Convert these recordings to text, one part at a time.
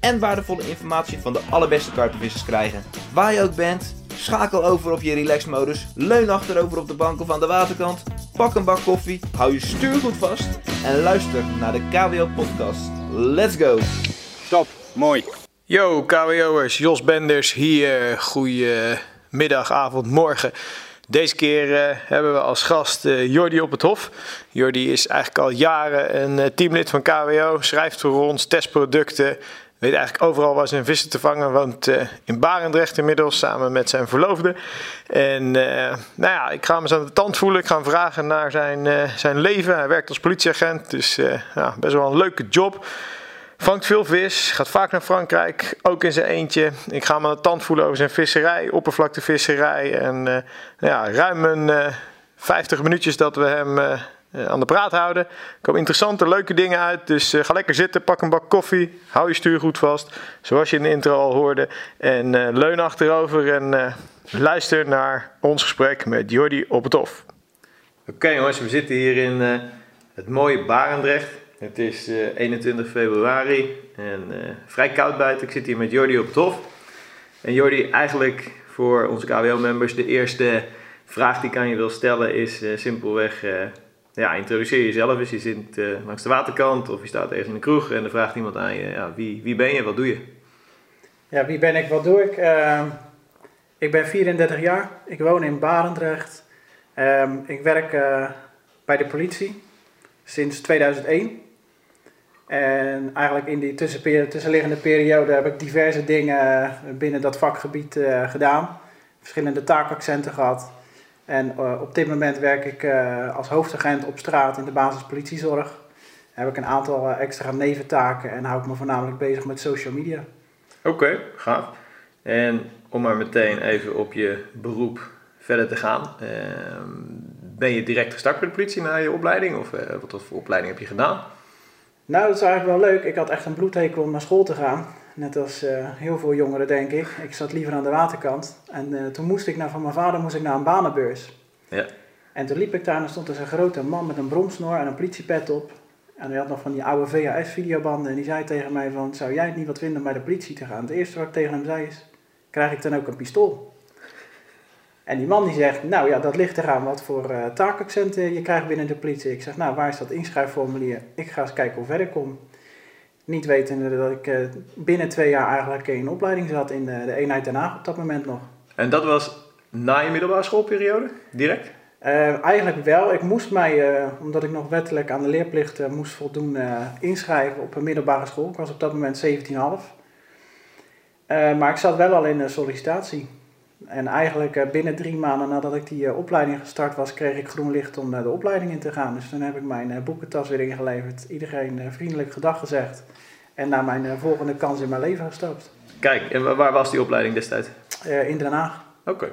en waardevolle informatie van de allerbeste karpenvissers krijgen. Waar je ook bent, schakel over op je relaxmodus, leun achterover op de bank of aan de waterkant, pak een bak koffie, hou je stuur goed vast en luister naar de KWO podcast. Let's go! Top, mooi. Yo, KWO'ers, Jos Benders hier. Goedemiddag, avond, morgen. Deze keer eh, hebben we als gast uh, Jordi op het Hof. Jordi is eigenlijk al jaren een uh, teamlid van KWO, schrijft voor ons, testproducten. Weet eigenlijk overal waar zijn vissen te vangen. Woont in Barendrecht inmiddels samen met zijn verloofde. En nou ja, ik ga hem eens aan de tand voelen. Ik ga hem vragen naar zijn, zijn leven. Hij werkt als politieagent, dus ja, best wel een leuke job. Vangt veel vis, gaat vaak naar Frankrijk, ook in zijn eentje. Ik ga hem aan de tand voelen over zijn visserij, oppervlaktevisserij. En uh, ja, ruim een uh, 50 minuutjes dat we hem aan de praat houden. Er komen interessante, leuke dingen uit. Dus ga lekker zitten, pak een bak koffie, hou je stuur goed vast. Zoals je in de intro al hoorde. En leun achterover en luister naar ons gesprek met Jordi op het Hof. Oké jongens, we zitten hier in het mooie Barendrecht. Het is uh, 21 februari en vrij koud buiten. Ik zit hier met Jordi op het hof. En Jordi, eigenlijk voor onze KWO-members de eerste vraag die ik aan je wil stellen is simpelweg... ja, introduceer jezelf eens. Je zit langs de waterkant of je staat ergens in een kroeg en dan vraagt iemand aan je... Ja, wie, wie ben je, wat doe je? Ja, wie ben ik, wat doe ik? Ehm, ik ben 34 jaar. Ik woon in Barendrecht. Ehm, ik werk bij de politie sinds 2001. En eigenlijk in die tussenliggende periode heb ik diverse dingen binnen dat vakgebied uh, gedaan. Verschillende taakaccenten gehad. En uh, op dit moment werk ik uh, als hoofdagent op straat in de basispolitiezorg. Dan heb ik een aantal extra neventaken en hou ik me voornamelijk bezig met social media. Oké, okay, gaaf. En om maar meteen even op je beroep verder te gaan. Ehm, ben je direct gestart bij de politie na je opleiding? Of wat voor opleiding heb je gedaan? Nou, dat is eigenlijk wel leuk. Ik had echt een bloedhekel om naar school te gaan. Net als uh, heel veel jongeren, denk ik. Ik zat liever aan de waterkant. En uh, toen moest ik naar, van mijn vader moest ik naar een banenbeurs. Ja. En toen liep ik daar en er stond dus een grote man met een bromsnor en een politiepet op. En hij had nog van die oude VHS-videobanden. En die zei tegen mij van, zou jij het niet wat vinden om bij de politie te gaan? Het eerste wat ik tegen hem zei is, krijg ik dan ook een pistool? En die man die zegt, nou ja, dat ligt eraan wat voor uh, taakaccenten je krijgt binnen de politie. Ik zeg, nou, waar is dat inschrijfformulier? Ik ga eens kijken hoe ver ik kom. Niet wetende dat ik uh, binnen twee jaar eigenlijk in opleiding zat in de, de eenheid Den Haag op dat moment nog. En dat was na je middelbare schoolperiode, direct? Uh, eigenlijk wel. Ik moest mij, omdat ik nog wettelijk aan de leerplicht moest voldoen, inschrijven op een middelbare school. Ik was op dat moment 17,5. maar ik zat wel al in een sollicitatie. En eigenlijk uh, binnen drie maanden nadat ik die uh, opleiding gestart was, kreeg ik groen licht om uh, de opleiding in te gaan. Dus toen heb ik mijn boekentas weer ingeleverd, iedereen vriendelijk gedag gezegd en naar mijn volgende kans in mijn leven gestapt. Kijk, en waar was die opleiding destijds? in Den Haag. Oké. Okay.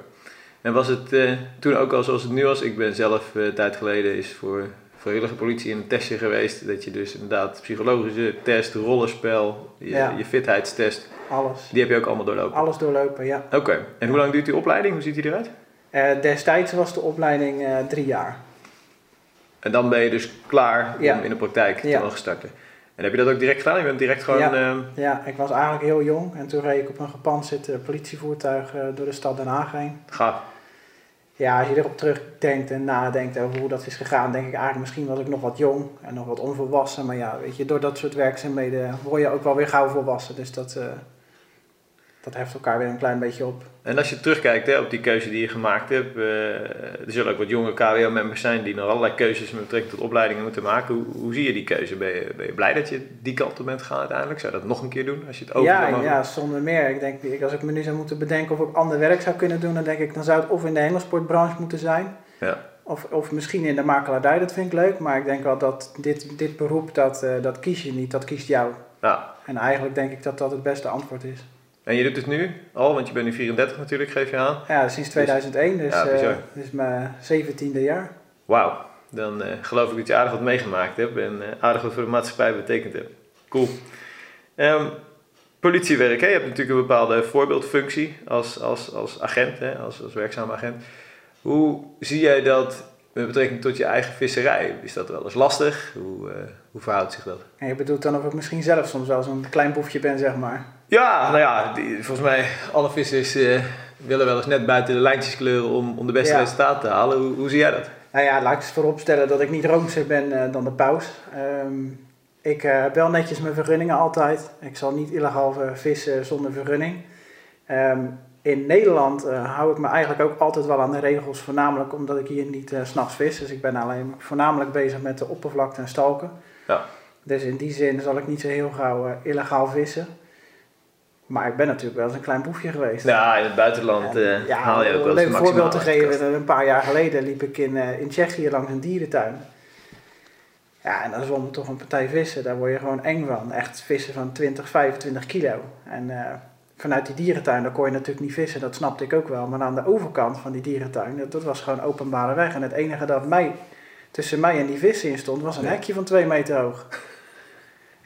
En was het toen ook al zoals het nu was? Ik ben zelf een tijd geleden is voor vrijwillige politie in een testje geweest. Dat je dus inderdaad psychologische test, rollenspel, je, ja. je fitheidstest. Alles. Die heb je ook allemaal doorlopen? Alles doorlopen, ja. Oké. En hoe lang duurt die opleiding? Hoe ziet die eruit? Uh, destijds was de opleiding uh, drie jaar. En dan ben je dus klaar ja. om in de praktijk te mogen starten. En heb je dat ook direct gedaan? Je bent direct gewoon... Ja, uh... ja ik was eigenlijk heel jong. En toen reed ik op een gepantserd politievoertuig door de stad Den Haag heen. Gaaf ja, als je erop terugdenkt en nadenkt over hoe dat is gegaan, denk ik eigenlijk misschien was ik nog wat jong en nog wat onvolwassen. Maar ja, weet je, door dat soort werkzaamheden word je ook wel weer gauw volwassen. Dus dat, dat heft elkaar weer een klein beetje op. En als je terugkijkt hè, op die keuze die je gemaakt hebt, uh, er zullen ook wat jonge KWO-members zijn die nog allerlei keuzes met betrekking tot opleidingen moeten maken. Hoe, hoe, zie je die keuze? Ben je, ben je blij dat je die kant op bent gegaan uiteindelijk? Zou je dat nog een keer doen als je het over ja, ja, zonder meer. Ik denk, als ik me nu zou moeten bedenken of ik ander werk zou kunnen doen, dan denk ik, dan zou het of in de hengelsportbranche moeten zijn. Ja. Of, of misschien in de makelaardij, dat vind ik leuk. Maar ik denk wel dat dit, dit beroep, dat, uh, dat kies je niet, dat kiest jou. Ja. En eigenlijk denk ik dat dat het beste antwoord is. En je doet het nu al, want je bent nu 34 natuurlijk, geef je aan. Ja, sinds 2001, dus Ja, eh mijn zeventiende jaar. Wauw, dan eh, geloof ik dat je aardig wat meegemaakt hebt en eh, aardig wat voor de maatschappij betekend hebt. Cool. Ehm, politiewerk, hè? je hebt natuurlijk een bepaalde voorbeeldfunctie als, als, als agent, hè? Als, als werkzaam agent. Hoe zie jij dat met betrekking tot je eigen visserij? Is dat wel eens lastig? Hoe, hoe verhoudt zich dat? En je bedoelt dan of ik misschien zelf soms wel zo'n klein boefje ben, zeg maar. Ja, nou ja, die- volgens mij alle vissers eh, willen wel eens net buiten de lijntjes kleuren om, om de beste Ja. resultaten te halen. Hoe, hoe zie jij dat? Nou ja, laat ik eens vooropstellen dat ik niet roomser ben eh, dan de paus. Ehm, ik eh, heb wel netjes mijn vergunningen altijd. Ik zal niet illegaal vissen zonder vergunning. Ehm, in Nederland hou ik me eigenlijk ook altijd wel aan de regels, voornamelijk omdat ik hier niet s s'nachts vis. Dus ik ben alleen voornamelijk bezig met de oppervlakte en stalken. Ja. Dus in die zin zal ik niet zo heel gauw illegaal vissen. Maar ik ben natuurlijk wel eens een klein boefje geweest. Nou, in het buitenland eh, En, ja, haal je ook wel een eens leuk de voorbeeld te geven. Een paar jaar geleden liep ik in, eh, in Tsjechië langs een dierentuin. Ja, en dan zwom toch een partij vissen. Daar word je gewoon eng van. Echt vissen van 20, 25 kilo. En eh, vanuit die dierentuin, daar kon je natuurlijk niet vissen. Dat snapte ik ook wel. Maar aan de overkant van die dierentuin, dat, dat was gewoon openbare weg. En het enige dat mij, tussen mij en die vissen in stond, was een Ja. hekje van 2 meter hoog.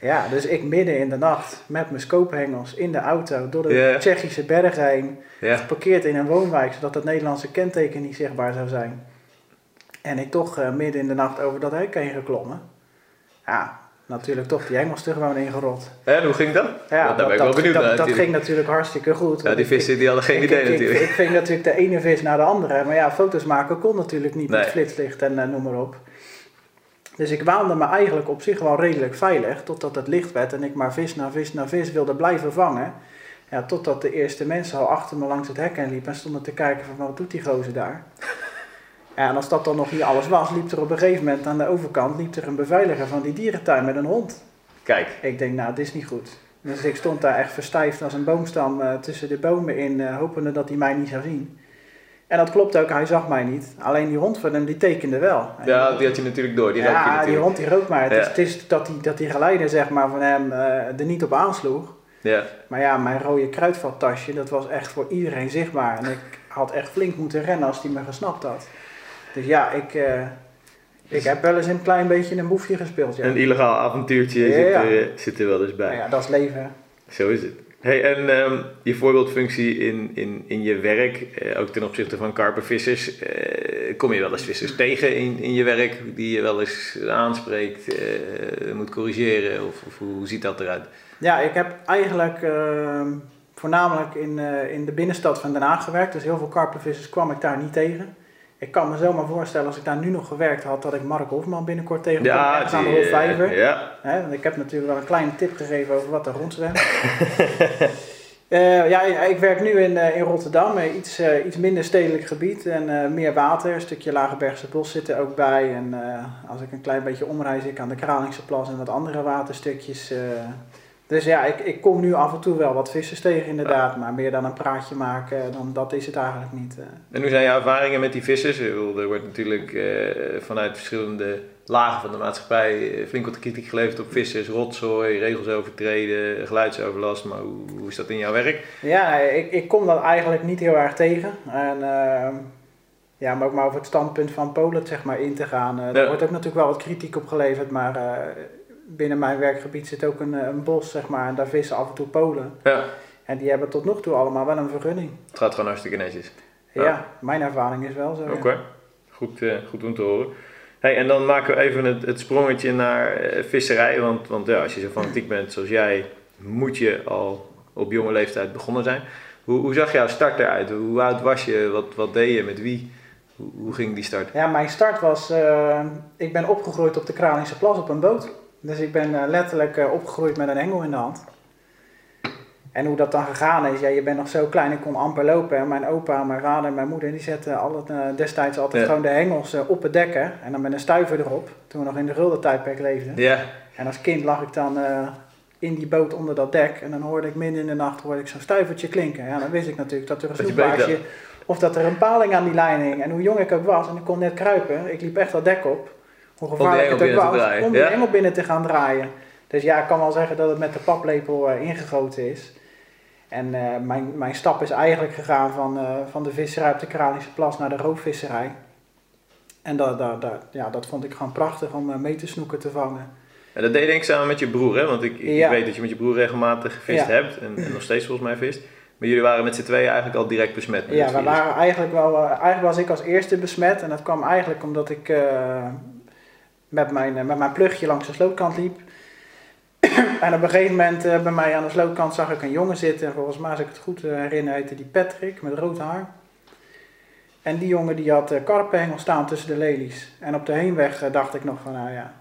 Ja, dus ik midden in de nacht met mijn scoophengels in de auto door de. Tsjechische bergen heen geparkeerd in een woonwijk, zodat het Nederlandse kenteken niet zichtbaar zou zijn. En ik toch eh, midden in de nacht over dat hek heen geklommen. Ja, natuurlijk toch die hengels er gewoon ingerot. En hoe ging dat? Ja, daar ben ik wel dat, benieuwd dat, naar dat ging natuurlijk hartstikke goed. Ja, die ik- vissen die hadden geen ik, idee ik, ik, natuurlijk. Ik, ving natuurlijk de ene vis naar de andere. Maar ja, foto's maken kon natuurlijk niet Nee. met flitslicht en eh, noem maar op. Dus ik waande me eigenlijk op zich wel redelijk veilig. Totdat het licht werd en ik maar vis na vis na vis wilde blijven vangen. Ja, totdat de eerste mensen al achter me langs het hek heen liepen en stonden te kijken van wat doet die gozer daar. Ja, en als dat dan nog niet alles was, liep er op een gegeven moment aan de overkant liep er een beveiliger van die dierentuin met een hond. Kijk, Ik denk, nou, dit is niet goed. Dus ik stond daar echt verstijfd als een boomstam eh, tussen de bomen in, eh, hopende dat hij mij niet zou zien. En dat klopt ook, hij zag mij niet. Alleen die hond van hem, die tekende wel. Ja, die had je natuurlijk door. Die rook je ja, die hond die rook maar. Het, Ja. is, het is dat die, dat die geleider zeg maar, van hem eh, er niet op aansloeg. Ja. Maar ja, mijn rode kruidvattasje, dat was echt voor iedereen zichtbaar. En ik had echt flink moeten rennen als die me gesnapt had. Dus ja, ik, eh, ik heb wel eens een klein beetje een boefje gespeeld. Ja. Een illegaal avontuurtje Ja, zit, er, zit er wel eens bij. Nou ja, dat is leven. Zo is het. Hey, en ehm, je voorbeeldfunctie in, in, in je werk, eh, ook ten opzichte van karpenvissers, eh, kom je wel eens vissers tegen in, in je werk die je wel eens aanspreekt, eh, moet corrigeren of, of hoe ziet dat eruit? Ja, ik heb eigenlijk ehm, voornamelijk in, in de binnenstad van Den Haag gewerkt. Dus heel veel karpenvissers kwam ik daar niet tegen. Ik kan me zomaar voorstellen als ik daar nu nog gewerkt had, dat ik Mark Hofman binnenkort tegenkom. ergens aan de Hofvijver. ja, Hè, want ik heb natuurlijk wel een kleine tip gegeven over wat er rondzwemt. Eh, ja, ik werk nu in, eh, in Rotterdam, eh, iets, eh, iets minder stedelijk gebied en meer water. Een stukje Lagerbergse bos zit er ook bij. En als ik een klein beetje omreis, ik aan de Kralingse Plas en wat andere waterstukjes. Dus ja, ik, ik kom nu af en toe wel wat vissers tegen inderdaad, maar meer dan een praatje maken, dan dat is het eigenlijk niet. eh. En hoe zijn jouw ervaringen met die vissers? Er wordt natuurlijk eh, vanuit verschillende lagen van de maatschappij eh, flink wat kritiek geleverd op vissers, rotzooi, regels overtreden, geluidsoverlast. Maar hoe, hoe is dat in jouw werk? Ja, ik, ik kom dat eigenlijk niet heel erg tegen. En ehm, ja, maar ook maar over het standpunt van Polen zeg maar, in te gaan. Ja. Er wordt ook natuurlijk wel wat kritiek op geleverd, maar binnen mijn werkgebied zit ook een, eh, een bos, zeg maar, en daar vissen af en toe Polen. Ja, En die hebben tot nog toe allemaal wel een vergunning. het gaat gewoon hartstikke netjes. Ja, Ja. mijn ervaring is wel zo. ja. Oké, goed, eh, goed om te horen. Hey, en dan maken we even het, het sprongetje naar eh, visserij. Want, want ja, als je zo fanatiek bent zoals jij, moet je al op jonge leeftijd begonnen zijn. Hoe, hoe zag jouw start eruit? Hoe oud was je? Wat, wat deed je? Met wie? Hoe, hoe ging die start? Ja, mijn start was, ik ben opgegroeid op de Kralingse Plas op een boot. Dus ik ben eh, letterlijk eh, opgegroeid met een hengel in de hand. En hoe dat dan gegaan is, ja, je bent nog zo klein, ik kon amper lopen. En mijn opa, mijn vader en mijn moeder, die zetten altijd, eh, destijds altijd Ja. gewoon de hengels op het dekken. En dan met een stuiver erop, toen we nog in de gulden-tijdperk leefden. Ja, En als kind lag ik dan in die boot onder dat dek. En dan hoorde ik midden in de nacht hoorde ik zo'n stuivertje klinken. Ja, dan wist ik natuurlijk dat er een snoepbaasje... Of dat er een paling aan die lijn hing. En hoe jong ik ook was, en ik kon net kruipen. Ik liep echt dat dek op. Hoe gevaarlijk het ook was, om die ja? engel binnen te gaan draaien. Dus ja, ik kan wel zeggen dat het met de paplepel eh, ingegoten is. En eh, mijn, mijn stap is eigenlijk gegaan van, eh, van de visserij op de Kralische Plas naar de roofvisserij. En dat, dat, dat, ja, dat vond ik gewoon prachtig om mee te snoeken te vangen. En dat deed je denk ik samen met je broer, hè? Want ik, ik Ja. weet dat je met je broer regelmatig gevist Ja. hebt. En, en nog steeds volgens mij vist. Maar jullie waren met z'n tweeën eigenlijk al direct besmet met Ja, we waren eigenlijk wel, eigenlijk was ik als eerste besmet. En dat kwam eigenlijk omdat ik met, mijn, eh, met mijn plugje langs de slootkant liep. en op een gegeven moment eh, bij mij aan de slootkant zag ik een jongen zitten. En volgens mij, als ik het goed eh, herinner, heette die Patrick met rood haar. En die jongen die had uh, karpenhengel staan tussen de lelies. En op de heenweg dacht ik nog van, nou ja,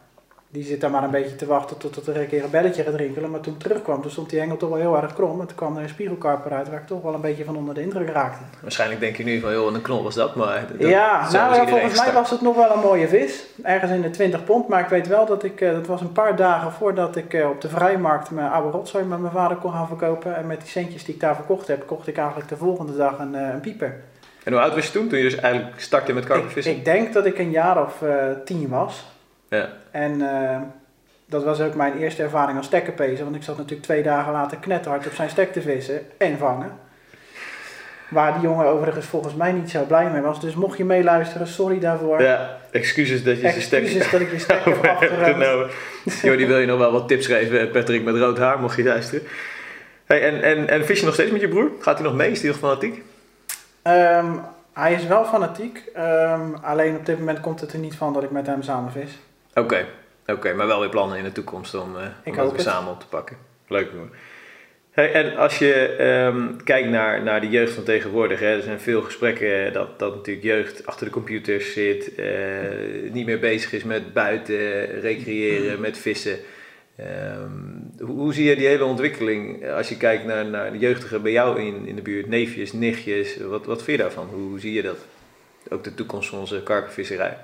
die zit daar maar een beetje te wachten tot er een keer een belletje gaat rinkelen. Maar toen ik terugkwam, toen stond die hengel toch wel heel erg krom. En toen kwam er een spiegelkarper uit waar ik toch wel een beetje van onder de indruk raakte. Waarschijnlijk denk je nu van, joh, een knol was dat. Maar dat- ja, nou ja, volgens mij was het nog wel een mooie vis. Ergens in de 20 pond. Maar ik weet wel dat ik, eh, dat was een paar dagen voordat ik eh, op de vrijmarkt mijn oude rotzooi met mijn vader kon gaan verkopen. En met die centjes die ik daar verkocht heb, kocht ik eigenlijk de volgende dag een, eh, een pieper. En hoe oud was je toen? Toen je dus eigenlijk startte met Ik, karpenvissen? ik denk dat ik een jaar of tien was. Ja. En eh, dat was ook mijn eerste ervaring als stekkerpezen. Want ik zat natuurlijk twee dagen later knetterhard op zijn stek te vissen en vangen. Waar die jongen overigens volgens mij niet zo blij mee was. Dus mocht je meeluisteren, sorry daarvoor. Ja, excuses dat je ze stek Excuses dat ik je stek heb afgeruimd. genomen. Jordi, wil je nog wel wat tips geven? Patrick met rood haar, mocht je luisteren. Hey, en, en, en vis je nog steeds met je broer? Gaat hij nog mee? Is hij nog fanatiek? Ehm, hij is wel fanatiek. ehm, alleen op dit moment komt het er niet van dat ik met hem samen vis. Oké, oké, maar wel weer plannen in de toekomst om, eh Ik om dat hoop weer het. samen op te pakken. Leuk hoor. Hey, en als je ehm, kijkt naar, naar de jeugd van tegenwoordig, hè, er zijn veel gesprekken dat, dat natuurlijk jeugd achter de computers zit, eh, niet meer bezig is met buiten recreëren, met vissen. Ehm, hoe, hoe zie je die hele ontwikkeling eh, als je kijkt naar, naar de jeugdigen bij jou in, in de buurt, neefjes, nichtjes, wat, wat vind je daarvan? Hoe, hoe zie je dat? Ook de toekomst van onze karpenvisserij.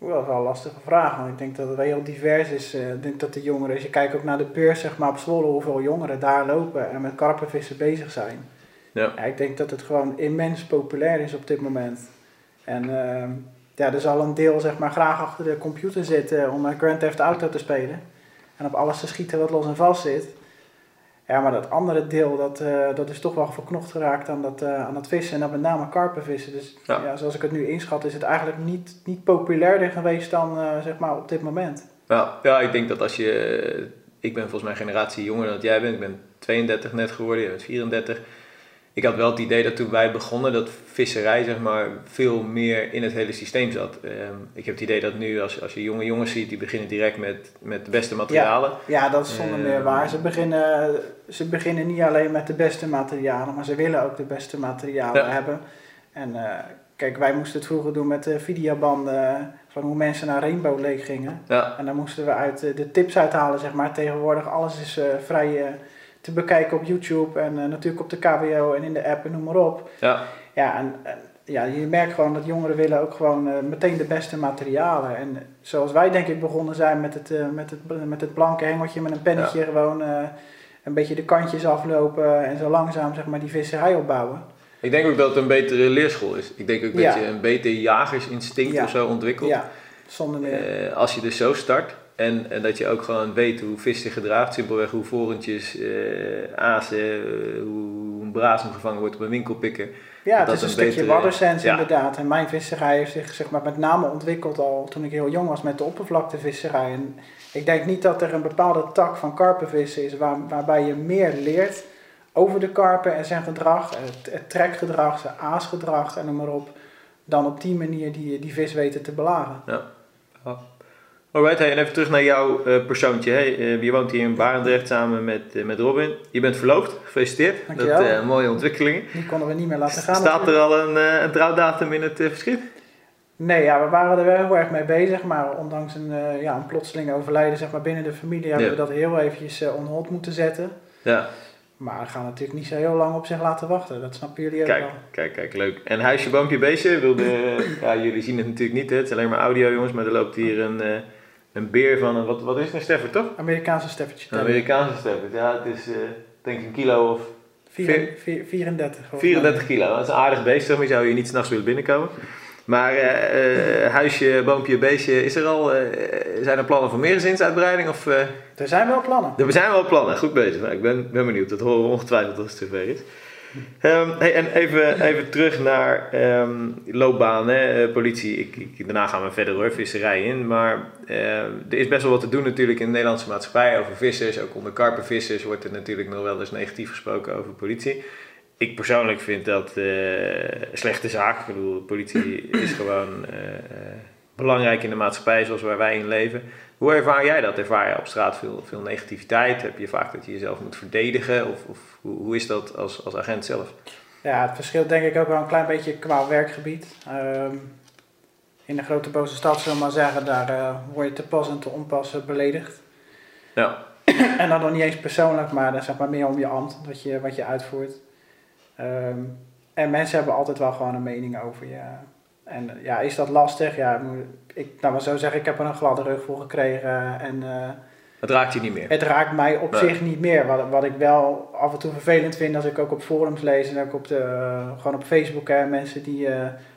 Oeh, Dat is wel een lastige vraag, want ik denk dat het wel heel divers is. Eh, Ik denk dat de jongeren, als je kijkt ook naar de beurs zeg maar, op Zwolle, hoeveel jongeren daar lopen en met karpenvissen bezig zijn. Ja. Ja, ik denk dat het gewoon immens populair is op dit moment. En ehm, ja, er zal een deel zeg maar, graag achter de computer zitten om een Grand Theft Auto te spelen. En op alles te schieten wat los en vast zit. Ja, maar dat andere deel, dat, eh, dat is toch wel verknocht geraakt aan dat, eh, aan dat vissen. En dan met name karpenvissen. Dus Ja. ja. zoals ik het nu inschat, is het eigenlijk niet, niet populairder geweest dan eh, zeg maar op dit moment. Ja, ja, ik denk dat als je. Ik ben volgens mij een generatie jonger dan jij bent. Ik ben 32 net geworden, jij bent 34. Ik had wel het idee dat toen wij begonnen, dat visserij zeg maar veel meer in het hele systeem zat. Ehm, ik heb het idee dat nu, als, als je jonge jongens ziet, die beginnen direct met, met de beste materialen. Ja, dat is zonder meer waar. Ze beginnen, ze beginnen niet alleen met de beste materialen, maar ze willen ook de beste materialen Ja. hebben. En eh, kijk, wij moesten het vroeger doen met de videobanden van hoe mensen naar Rainbow Lake gingen. Ja, En daar moesten we uit eh, de tips uithalen, zeg maar. Tegenwoordig alles is eh, vrij te bekijken op YouTube en eh, natuurlijk op de KBO en in de app en noem maar op. ja, Ja, en, en ja, je merkt gewoon dat jongeren willen ook gewoon eh, meteen de beste materialen. En zoals wij denk ik begonnen zijn met het, eh, met het, met het blanke hengeltje met een pennetje gewoon een beetje de kantjes aflopen en zo langzaam zeg maar die visserij opbouwen. ik denk ook dat het een betere leerschool is. Ik denk ook dat Ja. je een beter jagersinstinct Ja. of zo ontwikkelt. Ja, zonder meer. Als je dus zo start en, en dat je ook gewoon weet hoe vis zich gedraagt, simpelweg hoe vorentjes, eh azen, eh, hoe een braasem gevangen wordt op een winkelpikker. ja, dat het is een stukje waddersens ja. inderdaad. En mijn visserij heeft zich zeg maar, met name ontwikkeld al toen ik heel jong was met de oppervlaktevisserij. En ik denk niet dat er een bepaalde tak van karpenvissen is waar, waarbij je meer leert over de karpen en zijn gedrag, het, het trekgedrag, zijn aasgedrag en noem maar op, dan op die manier die, die vis weten te belagen. Alright, hey, en even terug naar jouw eh, persoontje. Hey, eh, je woont hier in Barendrecht samen met, eh, met Robin. Je bent verloofd, gefeliciteerd. Dankjewel. Dat mooie ontwikkelingen. Die konden we niet meer laten gaan. Staat natuurlijk. er al een, een trouwdatum in het verschip? Nee, ja, we waren er wel heel erg mee bezig, maar ondanks een, ja, een plotseling overlijden zeg maar, binnen de familie hebben we dat heel eventjes on hold moeten zetten. Ja, Maar we gaan natuurlijk niet zo heel lang op zich laten wachten, dat snappen jullie ook kijk, wel. kijk, kijk, leuk. En huisje, boompje, beestje. Wilde, ja, jullie zien het natuurlijk niet, hè. het is alleen maar audio jongens, maar er loopt hier een, een beer van, een, wat, wat is het, een Stafford toch? Amerikaanse steffertje. Een Amerikaanse Stafford, ja, het is eh, denk ik een kilo of Vier- vier- 34. volgens 34 mij. kilo. Dat is een aardig beest. Je zou hier niet s'nachts willen binnenkomen. Maar eh, eh, huisje, boompje, beestje, is er al, zijn er plannen voor meer gezinsuitbreiding? Of, Er zijn wel plannen. er zijn wel plannen, goed bezig. Nou, ik ben, ben benieuwd, dat horen we ongetwijfeld als het zover is. Ehm, hey, en even, even terug naar ehm, loopbaan, hè, eh, politie. Ik, ik, daarna gaan we verder hoor, visserij in. Maar ehm, er is best wel wat te doen natuurlijk in de Nederlandse maatschappij over vissers. Ook onder karpenvissers wordt er natuurlijk nog wel eens negatief gesproken over politie. Ik persoonlijk vind dat eh, een slechte zaak. Ik bedoel, politie is gewoon eh, eh, belangrijk in de maatschappij zoals waar wij in leven. Hoe ervaar jij dat? Ervaar je op straat veel, veel negativiteit? Heb je vaak dat je jezelf moet verdedigen? Of, of hoe, hoe is dat als, als agent zelf? Ja, het verschilt denk ik ook wel een klein beetje qua werkgebied. Ehm, in de grote boze stad, zullen we maar zeggen, daar eh, word je te pas en te onpas eh, beledigd. Ja, En dan nog niet eens persoonlijk, maar dan zeg maar meer om je ambt, wat je, wat je uitvoert. Ehm, en mensen hebben altijd wel gewoon een mening over je. En eh, ja, is dat lastig? Ja, ik, nou maar zo zeggen, ik heb er een gladde rug voor gekregen. En eh, het raakt je niet meer. het raakt mij op Nee. zich niet meer. Wat, wat ik wel af en toe vervelend vind als ik ook op forums lees en ook op de, eh, gewoon op Facebook hè, mensen die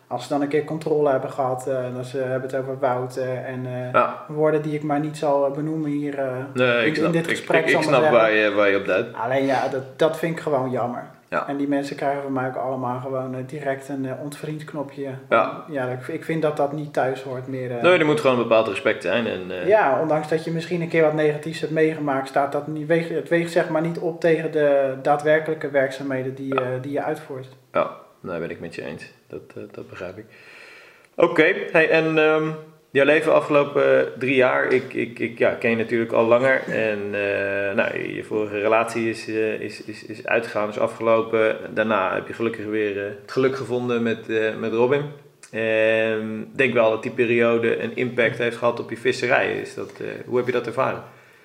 als ze dan een keer controle hebben gehad, eh, en dat ze hebben het over Wout en Ja, woorden die ik maar niet zal benoemen hier. nee, in- ik snap, in dit gesprek ik, snap zeggen. waar je, waar je op duidt. Alleen ja, dat, dat vind ik gewoon jammer. Ja. En die mensen krijgen van mij ook allemaal gewoon eh, direct een eh, ontvriend knopje. Ja. ja ik, ik vind dat dat niet thuis hoort meer. eh. Nee, er moet gewoon een bepaald respect zijn. En, Ja, ondanks dat je misschien een keer wat negatiefs hebt meegemaakt, staat dat niet, weegt, het weegt zeg maar niet op tegen de daadwerkelijke werkzaamheden die, je die je uitvoert. Ja, daar ben ik met je eens. Dat, dat begrijp ik. Oké, hey, en ehm, jouw leven afgelopen eh, drie jaar, ik, ik, ik ja, ken je natuurlijk al langer. En eh, nou, je vorige relatie is, eh, is, is, is uitgegaan, is afgelopen. Daarna heb je gelukkig weer het geluk gevonden met, met Robin. Ik denk wel dat die periode een impact heeft gehad op je visserij. Is dat, hoe heb je dat ervaren?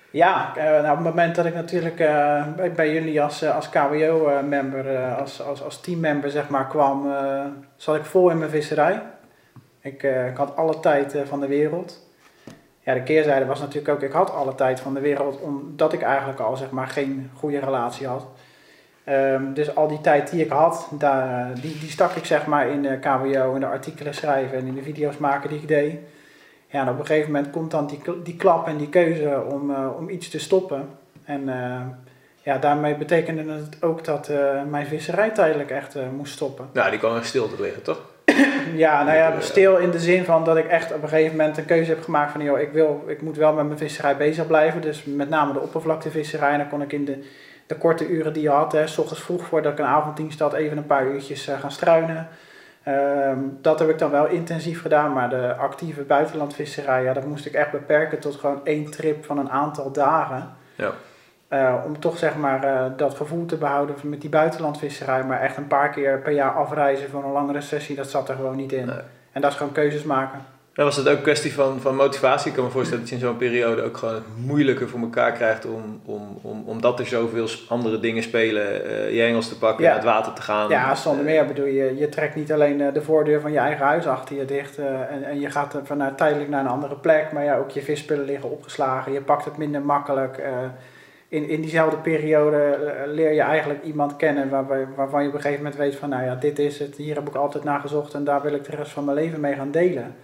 Ja, nou, op het moment dat ik natuurlijk bij, bij jullie als, als KWO-member, als, als, als teammember zeg maar, kwam, zat ik vol in mijn visserij. Ik, eh, ik had alle tijd eh, van de wereld. Ja, de keerzijde was natuurlijk ook, ik had alle tijd van de wereld omdat ik eigenlijk al zeg maar geen goede relatie had. Ehm, dus al die tijd die ik had, daar, die, die stak ik zeg maar in de KWO, in de artikelen schrijven en in de video's maken die ik deed. Ja, op een gegeven moment komt dan die, die klap en die keuze om, eh, om iets te stoppen. En ja, daarmee betekende het ook dat mijn visserij tijdelijk echt moest stoppen. Nou, die kwam stil te liggen, toch? Ja, nou ja, stil in de zin van dat ik echt op een gegeven moment een keuze heb gemaakt van, joh, ik, wil, ik moet wel met mijn visserij bezig blijven. Dus met name de oppervlaktevisserij. En dan kon ik in de, de korte uren die je had, hè, s ochtends vroeg voordat ik een avonddienst had, even een paar uurtjes eh, gaan struinen. Ehm, dat heb ik dan wel intensief gedaan, maar de actieve buitenlandvisserij, ja, dat moest ik echt beperken tot gewoon één trip van een aantal dagen. Ja. Eh, om toch zeg maar eh, dat gevoel te behouden met die buitenlandvisserij, maar echt een paar keer per jaar afreizen voor een langere sessie, dat zat er gewoon niet in. Nee. En dat is gewoon keuzes maken. En was het ook een kwestie van, van motivatie? Ik kan me voorstellen dat je in zo'n periode ook gewoon het moeilijker voor elkaar krijgt om, om, om, omdat er zoveel andere dingen spelen, eh, je hengels te pakken, Ja. naar het water te gaan. Ja, zonder meer bedoel je, je trekt niet alleen de voordeur van je eigen huis achter je dicht en, en je gaat vanuit tijdelijk naar een andere plek, maar ja, ook je visspullen liggen opgeslagen, je pakt het minder makkelijk. In, in diezelfde periode eh, leer je eigenlijk iemand kennen waar, waarvan je op een gegeven moment weet van, nou ja, dit is het, hier heb ik altijd naar gezocht en daar wil ik de rest van mijn leven mee gaan delen.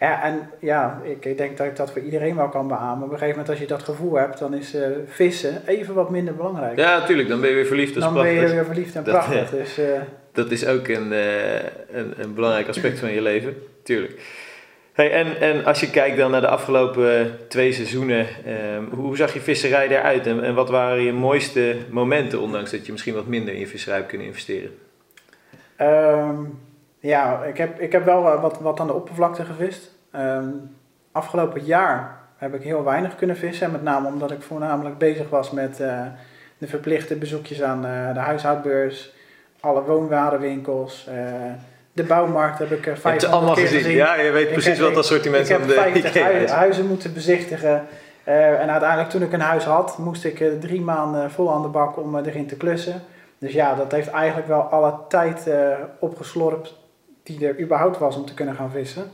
Ja, en ja, ik, denk dat ik dat voor iedereen wel kan beamen. Op een gegeven moment als je dat gevoel hebt, dan is eh, vissen even wat minder belangrijk. Ja, natuurlijk, dan ben je weer verliefd. Is dan ben je weer verliefd en Dat, prachtig. Dus, eh, Dat is ook een, eh, een, een belangrijk aspect van je leven, tuurlijk. Hey, en, en als je kijkt dan naar de afgelopen twee seizoenen, ehm, hoe, zag je visserij eruit en, wat waren je mooiste momenten, ondanks dat je misschien wat minder in visserij hebt kunnen investeren? Ehm, ja, ik heb, ik heb wel eh, wat, wat aan de oppervlakte gevist. Ehm, afgelopen jaar heb ik heel weinig kunnen vissen. Met name omdat ik voornamelijk bezig was met eh, de verplichte bezoekjes aan eh, de huishoudbeurs, alle woonwarenwinkels, eh, de bouwmarkt heb ik Je hebt 500 ze allemaal keer gezien. gezien. Ja, je weet Ik precies heb- wat assortiment Ik heb van de 50 IKEA hui- is. huizen moeten bezichtigen. Eh, en uiteindelijk toen ik een huis had, moest ik eh, drie maanden vol aan de bak om eh, erin te klussen. Dus ja, dat heeft eigenlijk wel alle tijd opgeslorpt die er überhaupt was om te kunnen gaan vissen.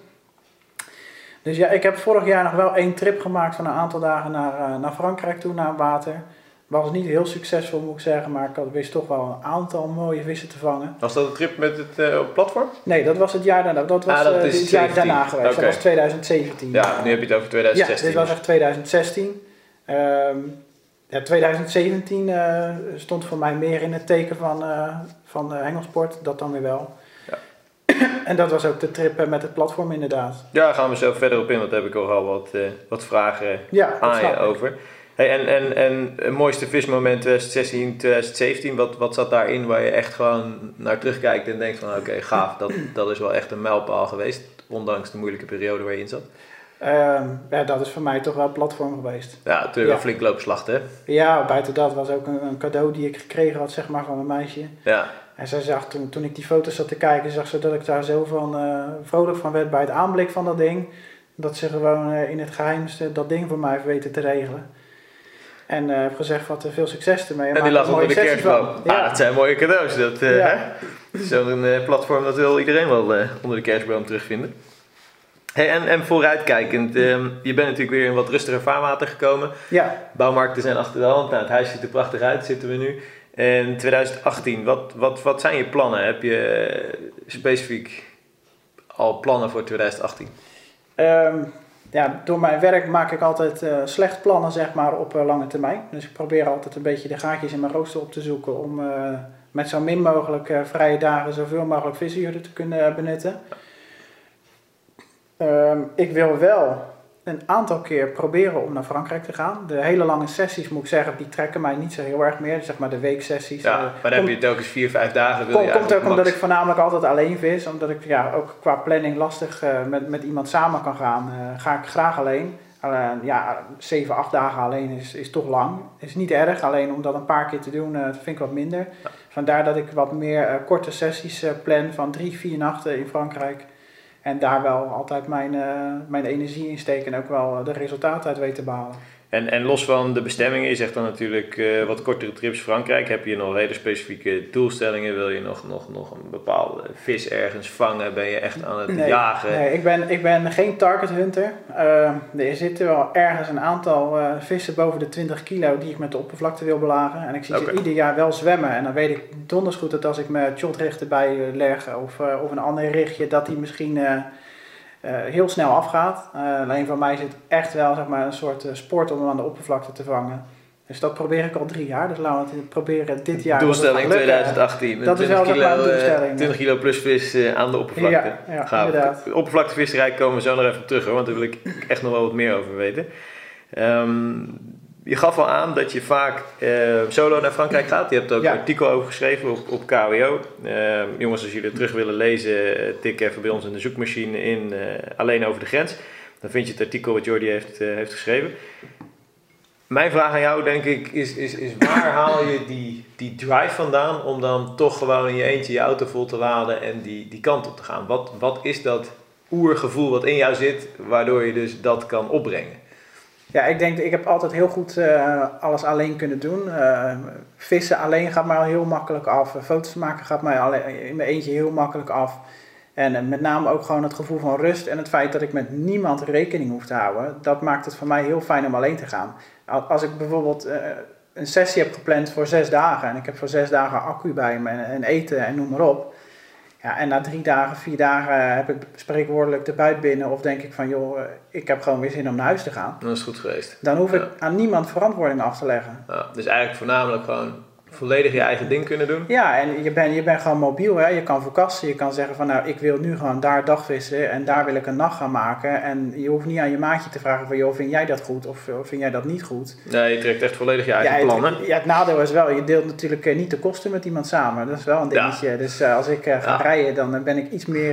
Dus ja, ik heb vorig jaar nog wel één trip gemaakt van een aantal dagen naar, naar Frankrijk toe, naar water. Was niet heel succesvol moet ik zeggen, maar ik had, wist toch wel een aantal mooie vissen te vangen. Was dat een trip met het uh, platform? Nee, dat was het jaar daarna. Dat was Ah, dat eh, is het jaar 17. daarna geweest. Dat was 2017. Ja, nu heb je het over 2016. Ja, dit was echt 2016. Ehm, ja, 2017 eh, stond voor mij meer in het teken van, eh van eh, hengelsport, dat dan weer wel. Ja. en dat was ook de trip eh, met het platform inderdaad. Ja, daar gaan we zo verder op in, want daar heb ik al wel wat, eh, wat vragen aan je ik. Hey, en, en, en het mooiste vismoment 2016, 2017, wat, wat zat daarin waar je echt gewoon naar terugkijkt en denkt van oké, gaaf, dat, dat is wel echt een mijlpaal geweest, ondanks de moeilijke periode waar je in zat. Ehm, ja, dat is voor mij toch wel platform geweest. Ja, natuurlijk Ja. een flink loopslacht hè? Ja, buiten dat was ook een, een cadeau die ik gekregen had zeg maar, van mijn meisje. Ja, En zij zag toen, toen ik die foto's zat te kijken, zag ze dat ik daar zo van eh, vrolijk van werd bij het aanblik van dat ding. Dat ze gewoon eh, in het geheimste dat ding voor mij heeft weten te regelen. En eh heb gezegd wat veel succes ermee. en die Maak lag er onder de kerstboom. Ah, dat zijn mooie cadeaus. Dat, eh, Ja. Zo'n eh, platform dat wil iedereen wel eh, onder de kerstboom terugvinden. Hey, en, en vooruitkijkend, ehm, je bent natuurlijk weer in wat rustiger vaarwater gekomen. ja, Bouwmarkten zijn achter de hand. Nou, het huis ziet er prachtig uit, zitten we nu. En 2018, wat, wat, wat zijn je plannen? Heb je eh, specifiek al plannen voor 2018? Ehm, ja, door mijn werk maak ik altijd eh, slecht plannen zeg maar, op eh, lange termijn. Dus ik probeer altijd een beetje de gaatjes in mijn rooster op te zoeken om eh, met zo min mogelijk vrije dagen zoveel mogelijk visuren te kunnen benutten. Ehm, ik wil wel een aantal keer proberen om naar Frankrijk te gaan. De hele lange sessies moet ik zeggen, die trekken mij niet zo heel erg meer. Zeg maar de weeksessies. Ja, eh, maar dan heb je telkens vier, vijf dagen. Wil Kom- je komt ook omdat ik voornamelijk altijd alleen vis. Omdat ik ja, ook qua planning lastig eh, met, met iemand samen kan gaan. eh, ga ik graag alleen. Alleen, ja, 7, 8 dagen alleen is, is toch lang. Is niet erg, alleen om dat een paar keer te doen, vind ik wat minder. Vandaar dat ik wat meer korte sessies plan van 3, 4 nachten in Frankrijk. En daar wel altijd mijn, eh, mijn energie in steken en ook wel eh, de resultaten uit weten te behalen. En, en los van de bestemmingen, je zegt dan natuurlijk eh, wat kortere trips Frankrijk. Heb je nog hele specifieke doelstellingen? Wil je nog, nog, nog een bepaalde vis ergens vangen? Ben je echt aan het jagen? Nee, ik ben, ik ben geen target hunter. Eh, er zitten wel ergens een aantal eh, vissen boven de 20 kilo die ik met de oppervlakte wil belagen. En ik zie ze ieder jaar wel zwemmen. En dan weet ik donders goed dat als ik mijn shotrecht erbij eh, leg of, of een ander richtje, dat die misschien heel snel afgaat. Eh, alleen voor mij is het echt wel zeg maar, een soort eh, sport om hem aan de oppervlakte te vangen. Dus dat probeer ik al drie jaar. Dus laten we het proberen dit jaar. Doelstelling gaat lukken. 2018. Dat is 20 wel zeg maar kilo, eh, doelstelling. 20 kilo plus vis eh, aan de oppervlakte. Ja, ja Gaaf. inderdaad. De oppervlaktevisserij komen we zo nog even op terug hoor, want daar wil ik echt nog wel wat meer over weten. Ehm, je gaf al aan dat je vaak eh, solo naar Frankrijk gaat. Je hebt er ook Ja. een artikel over geschreven op, op KWO. Ehm, jongens, als jullie het terug willen lezen, eh, tik even bij ons in de zoekmachine in eh, Alleen over de grens. Dan vind je het artikel wat Jordi heeft, eh, heeft geschreven. Mijn vraag aan jou, denk ik, is, is, is waar haal je die, die drive vandaan om dan toch gewoon in je eentje je auto vol te laden en die, die kant op te gaan? Wat, wat is dat oergevoel wat in jou zit, waardoor je dus dat kan opbrengen? Ja, ik denk, ik heb altijd heel goed eh, alles alleen kunnen doen. Eh, vissen alleen gaat mij al heel makkelijk af. Foto's maken gaat mij alleen, in mijn eentje heel makkelijk af. En eh, met name ook gewoon het gevoel van rust en het feit dat ik met niemand rekening hoef te houden. Dat maakt het voor mij heel fijn om alleen te gaan. Al- Als ik bijvoorbeeld een sessie heb gepland voor zes dagen. En ik heb voor zes dagen accu bij me en eten en noem maar op. Ja, en na drie dagen, vier dagen heb ik spreekwoordelijk de buit binnen. Of denk ik van joh, eh, ik heb gewoon weer zin om naar huis te gaan. Dat is goed geweest. Dan hoef ik Ja. aan niemand verantwoording af te leggen. Ja, dus eigenlijk voornamelijk gewoon volledig je eigen ding kunnen doen. Ja, en je bent je bent gewoon mobiel. Hè? Je kan verkassen. Je kan zeggen van nou, ik wil nu gewoon daar dagvissen en daar wil ik een nacht gaan maken. En je hoeft niet aan je maatje te vragen van joh, vind jij dat goed of, vind jij dat niet goed? Nee, je trekt echt volledig je eigen ja, plannen. Het, ja, het nadeel is wel, je deelt natuurlijk eh, niet de kosten met iemand samen. Dat is wel een Ja. dingetje. Dus eh, als ik eh, ga Ja. rijden, dan ben ik iets meer,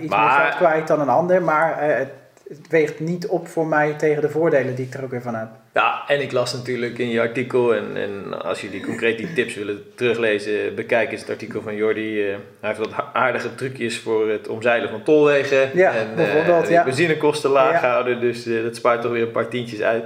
iets Maar- meer geld kwijt dan een ander. Maar het, het weegt niet op voor mij tegen de voordelen die ik er ook weer van heb. Ja, en ik las natuurlijk in je artikel, en, en als jullie concreet die tips willen teruglezen, bekijk eens het artikel van Jordi. Eh, hij heeft wat aardige trucjes voor het omzeilen van tolwegen. Ja, en bijvoorbeeld, de ja. benzinekosten laag Ja. houden, dus eh, dat spaart toch weer een paar tientjes uit.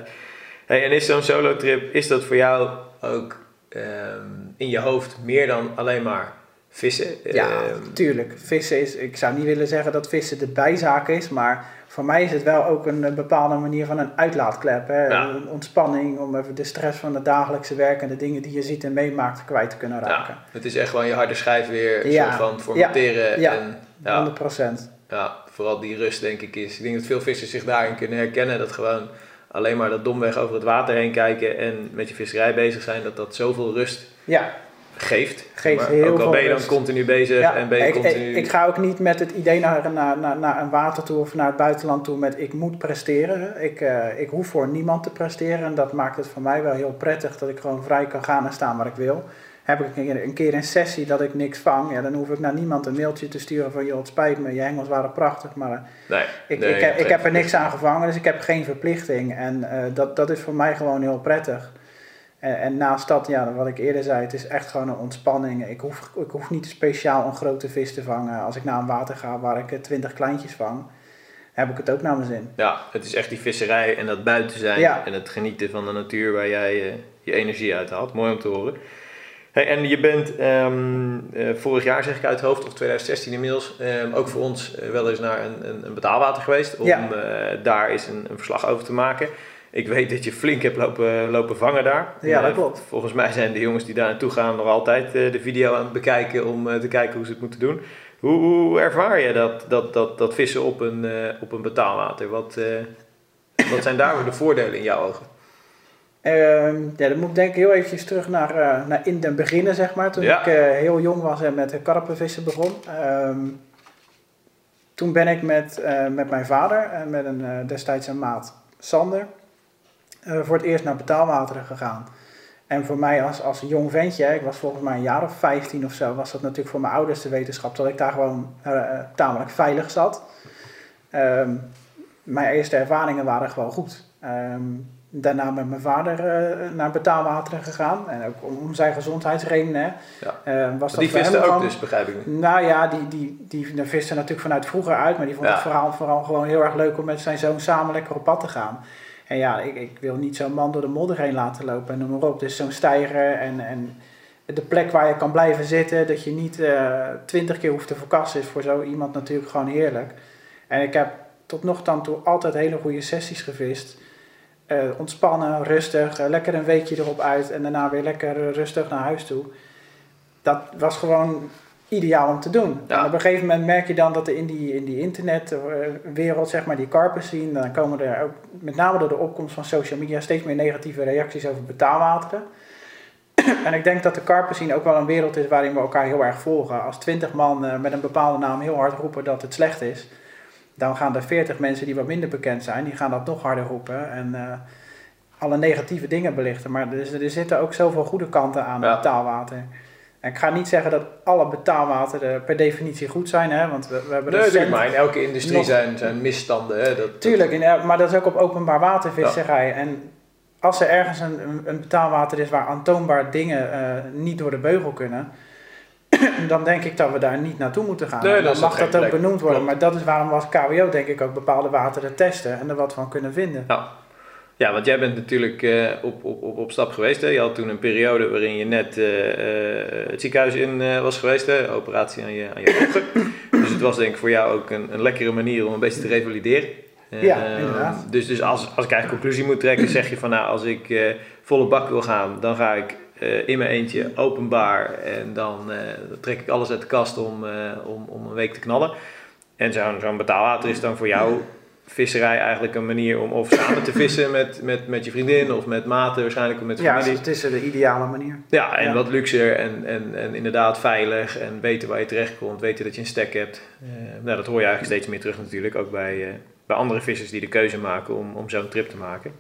Hey, en is zo'n solo-trip, is dat voor jou ook ehm, in je hoofd meer dan alleen maar vissen. Ja, Ehm, tuurlijk. Vissen is, ik zou niet willen zeggen dat vissen de bijzaak is, maar voor mij is het wel ook een, eh, bepaalde manier van een uitlaatklep. Hè? Ja. Een ontspanning om even de stress van het dagelijkse werk en de dingen die je ziet en meemaakt kwijt te kunnen raken. ja, het is echt gewoon je harde schijf weer Ja. soort van formateren. Ja. En, ja, 100%. ja, vooral die rust denk ik is. Ik denk dat veel vissers zich daarin kunnen herkennen. Dat gewoon alleen maar dat domweg over het water heen kijken en met je visserij bezig zijn. Dat dat zoveel rust Ja, geeft. Geeft Maar heel ook al veel ben je dan rust. continu bezig ja. en ben je ik, continu... ik, ik ga ook niet met het idee naar, naar, naar, naar een water toe of naar het buitenland toe met ik moet presteren. Ik, eh, ik hoef voor niemand te presteren en dat maakt het voor mij wel heel prettig dat ik gewoon vrij kan gaan en staan waar ik wil. Heb ik een keer, een keer een sessie dat ik niks vang, ja, dan hoef ik naar niemand een mailtje te sturen van joh het spijt me, je hengels waren prachtig, maar eh, nee, ik, nee, ik, heb, ik geen heb er niks aan gevangen, dus ik heb geen verplichting. En eh, dat, dat is voor mij gewoon heel prettig. En, en naast dat, ja, wat ik eerder zei, het is echt gewoon een ontspanning. Ik hoef, ik hoef niet speciaal een grote vis te vangen. Als ik naar een water ga waar ik twintig kleintjes vang, heb ik het ook naar mijn zin. Ja, het is echt die visserij en dat buiten zijn Ja. en het genieten van de natuur waar jij eh, je energie uit haalt. Mooi om te horen. Hey, en je bent ehm, eh, vorig jaar, zeg ik uit het hoofd, of 2016 inmiddels, ehm, ook voor ons eh, wel eens naar een, een, een betaalwater geweest om Ja. daar eens een, een verslag over te maken. Ik weet dat je flink hebt lopen, lopen vangen daar. Ja, dat Eh, klopt. Volgens mij zijn de jongens die daar naartoe gaan nog altijd eh, de video aan het bekijken om eh, te kijken hoe ze het moeten doen. Hoe, hoe ervaar je dat, dat, dat, dat vissen op een, op een betaalwater? Wat, wat zijn daar de voordelen in jouw ogen? Ehm, ja, dan moet ik denk ik heel eventjes terug naar, naar in den beginnen, zeg maar. Toen Ja. ik heel jong was en met karpenvissen begon. Ehm, toen ben ik met, met mijn vader en met een destijds een maat, Sander, voor het eerst naar betaalwateren gegaan. En voor mij als, als jong ventje, ik was volgens mij een jaar of 15 of zo, was dat natuurlijk voor mijn ouders de wetenschap dat ik daar gewoon eh, eh, tamelijk veilig zat. Ehm, mijn eerste ervaringen waren gewoon goed. Ehm, daarna met mijn vader eh, naar betaalwateren gegaan. En ook om, om zijn gezondheidsredenen. Ja. Eh, was dat Die voor hem visten ook dus, begrijp ik nu. nou ja, die, die, die, die natuurlijk vanuit vroeger uit, maar die vond Ja. het vooral, vooral gewoon heel erg leuk om met zijn zoon samen lekker op pad te gaan. En ja, ik, ik wil niet zo'n man door de modder heen laten lopen en noem maar op. Dus zo'n steiger en, en de plek waar je kan blijven zitten, dat je niet eh, twintig keer hoeft te verkassen, is voor zo iemand natuurlijk gewoon heerlijk. En ik heb tot nog dan toe altijd hele goede sessies gevist. Eh, ontspannen, rustig, eh, lekker een weekje erop uit en daarna weer lekker rustig naar huis toe. Dat was gewoon ideaal om te doen. Ja. En op een gegeven moment merk je dan dat er in die, in die internetwereld, zeg maar, die carpers zien, dan komen er ook, met name door de opkomst van social media, steeds meer negatieve reacties over betaalwateren. en ik denk dat de carpers zien ook wel een wereld is waarin we elkaar heel erg volgen. Als twintig man eh, met een bepaalde naam heel hard roepen dat het slecht is, dan gaan er veertig mensen die wat minder bekend zijn, die gaan dat nog harder roepen en eh, alle negatieve dingen belichten. Maar er, er zitten ook zoveel goede kanten aan Ja. betaalwater. Ik ga niet zeggen dat alle betaalwateren per definitie goed zijn, hè, want we, we hebben Nee, recent- maar in elke industrie nog- zijn, zijn misstanden. Hè? Dat, Tuurlijk, in maar dat is ook op openbaar watervisserij. En als er ergens een, een, betaalwater is waar aantoonbaar dingen eh, niet door de beugel kunnen, dan denk ik dat we daar niet naartoe moeten gaan. Nee, dan mag dat ook plek. benoemd worden. Klopt. Maar dat is waarom we als KWO denk ik ook bepaalde wateren testen en er wat van kunnen vinden. Ja. Ja, want jij bent natuurlijk eh, op, op, op, op stap geweest. Hè? Je had toen een periode waarin je net eh, eh, het ziekenhuis in was geweest. Hè? Operatie aan je, aan je dus het was denk ik voor jou ook een, een lekkere manier om een beetje te revalideren. Ja, inderdaad. Dus, dus als, als ik eigenlijk conclusie moet trekken, zeg je van nou, als ik volle bak wil gaan, dan ga ik in mijn eentje openbaar en dan trek ik alles uit de kast om, om, om een week te knallen. En zo'n zo'n betaalwater is dan voor jou visserij eigenlijk een manier om of samen te vissen met, met, met je vriendin of met maten waarschijnlijk of met Ja, familie. het is de ideale manier. Ja, en Ja. wat luxer en, en, en inderdaad veilig en weten waar je terecht komt, weten dat je een stek hebt. Eh, nou, dat hoor je eigenlijk steeds meer terug natuurlijk, ook bij, eh, bij andere vissers die de keuze maken om, om zo'n trip te maken.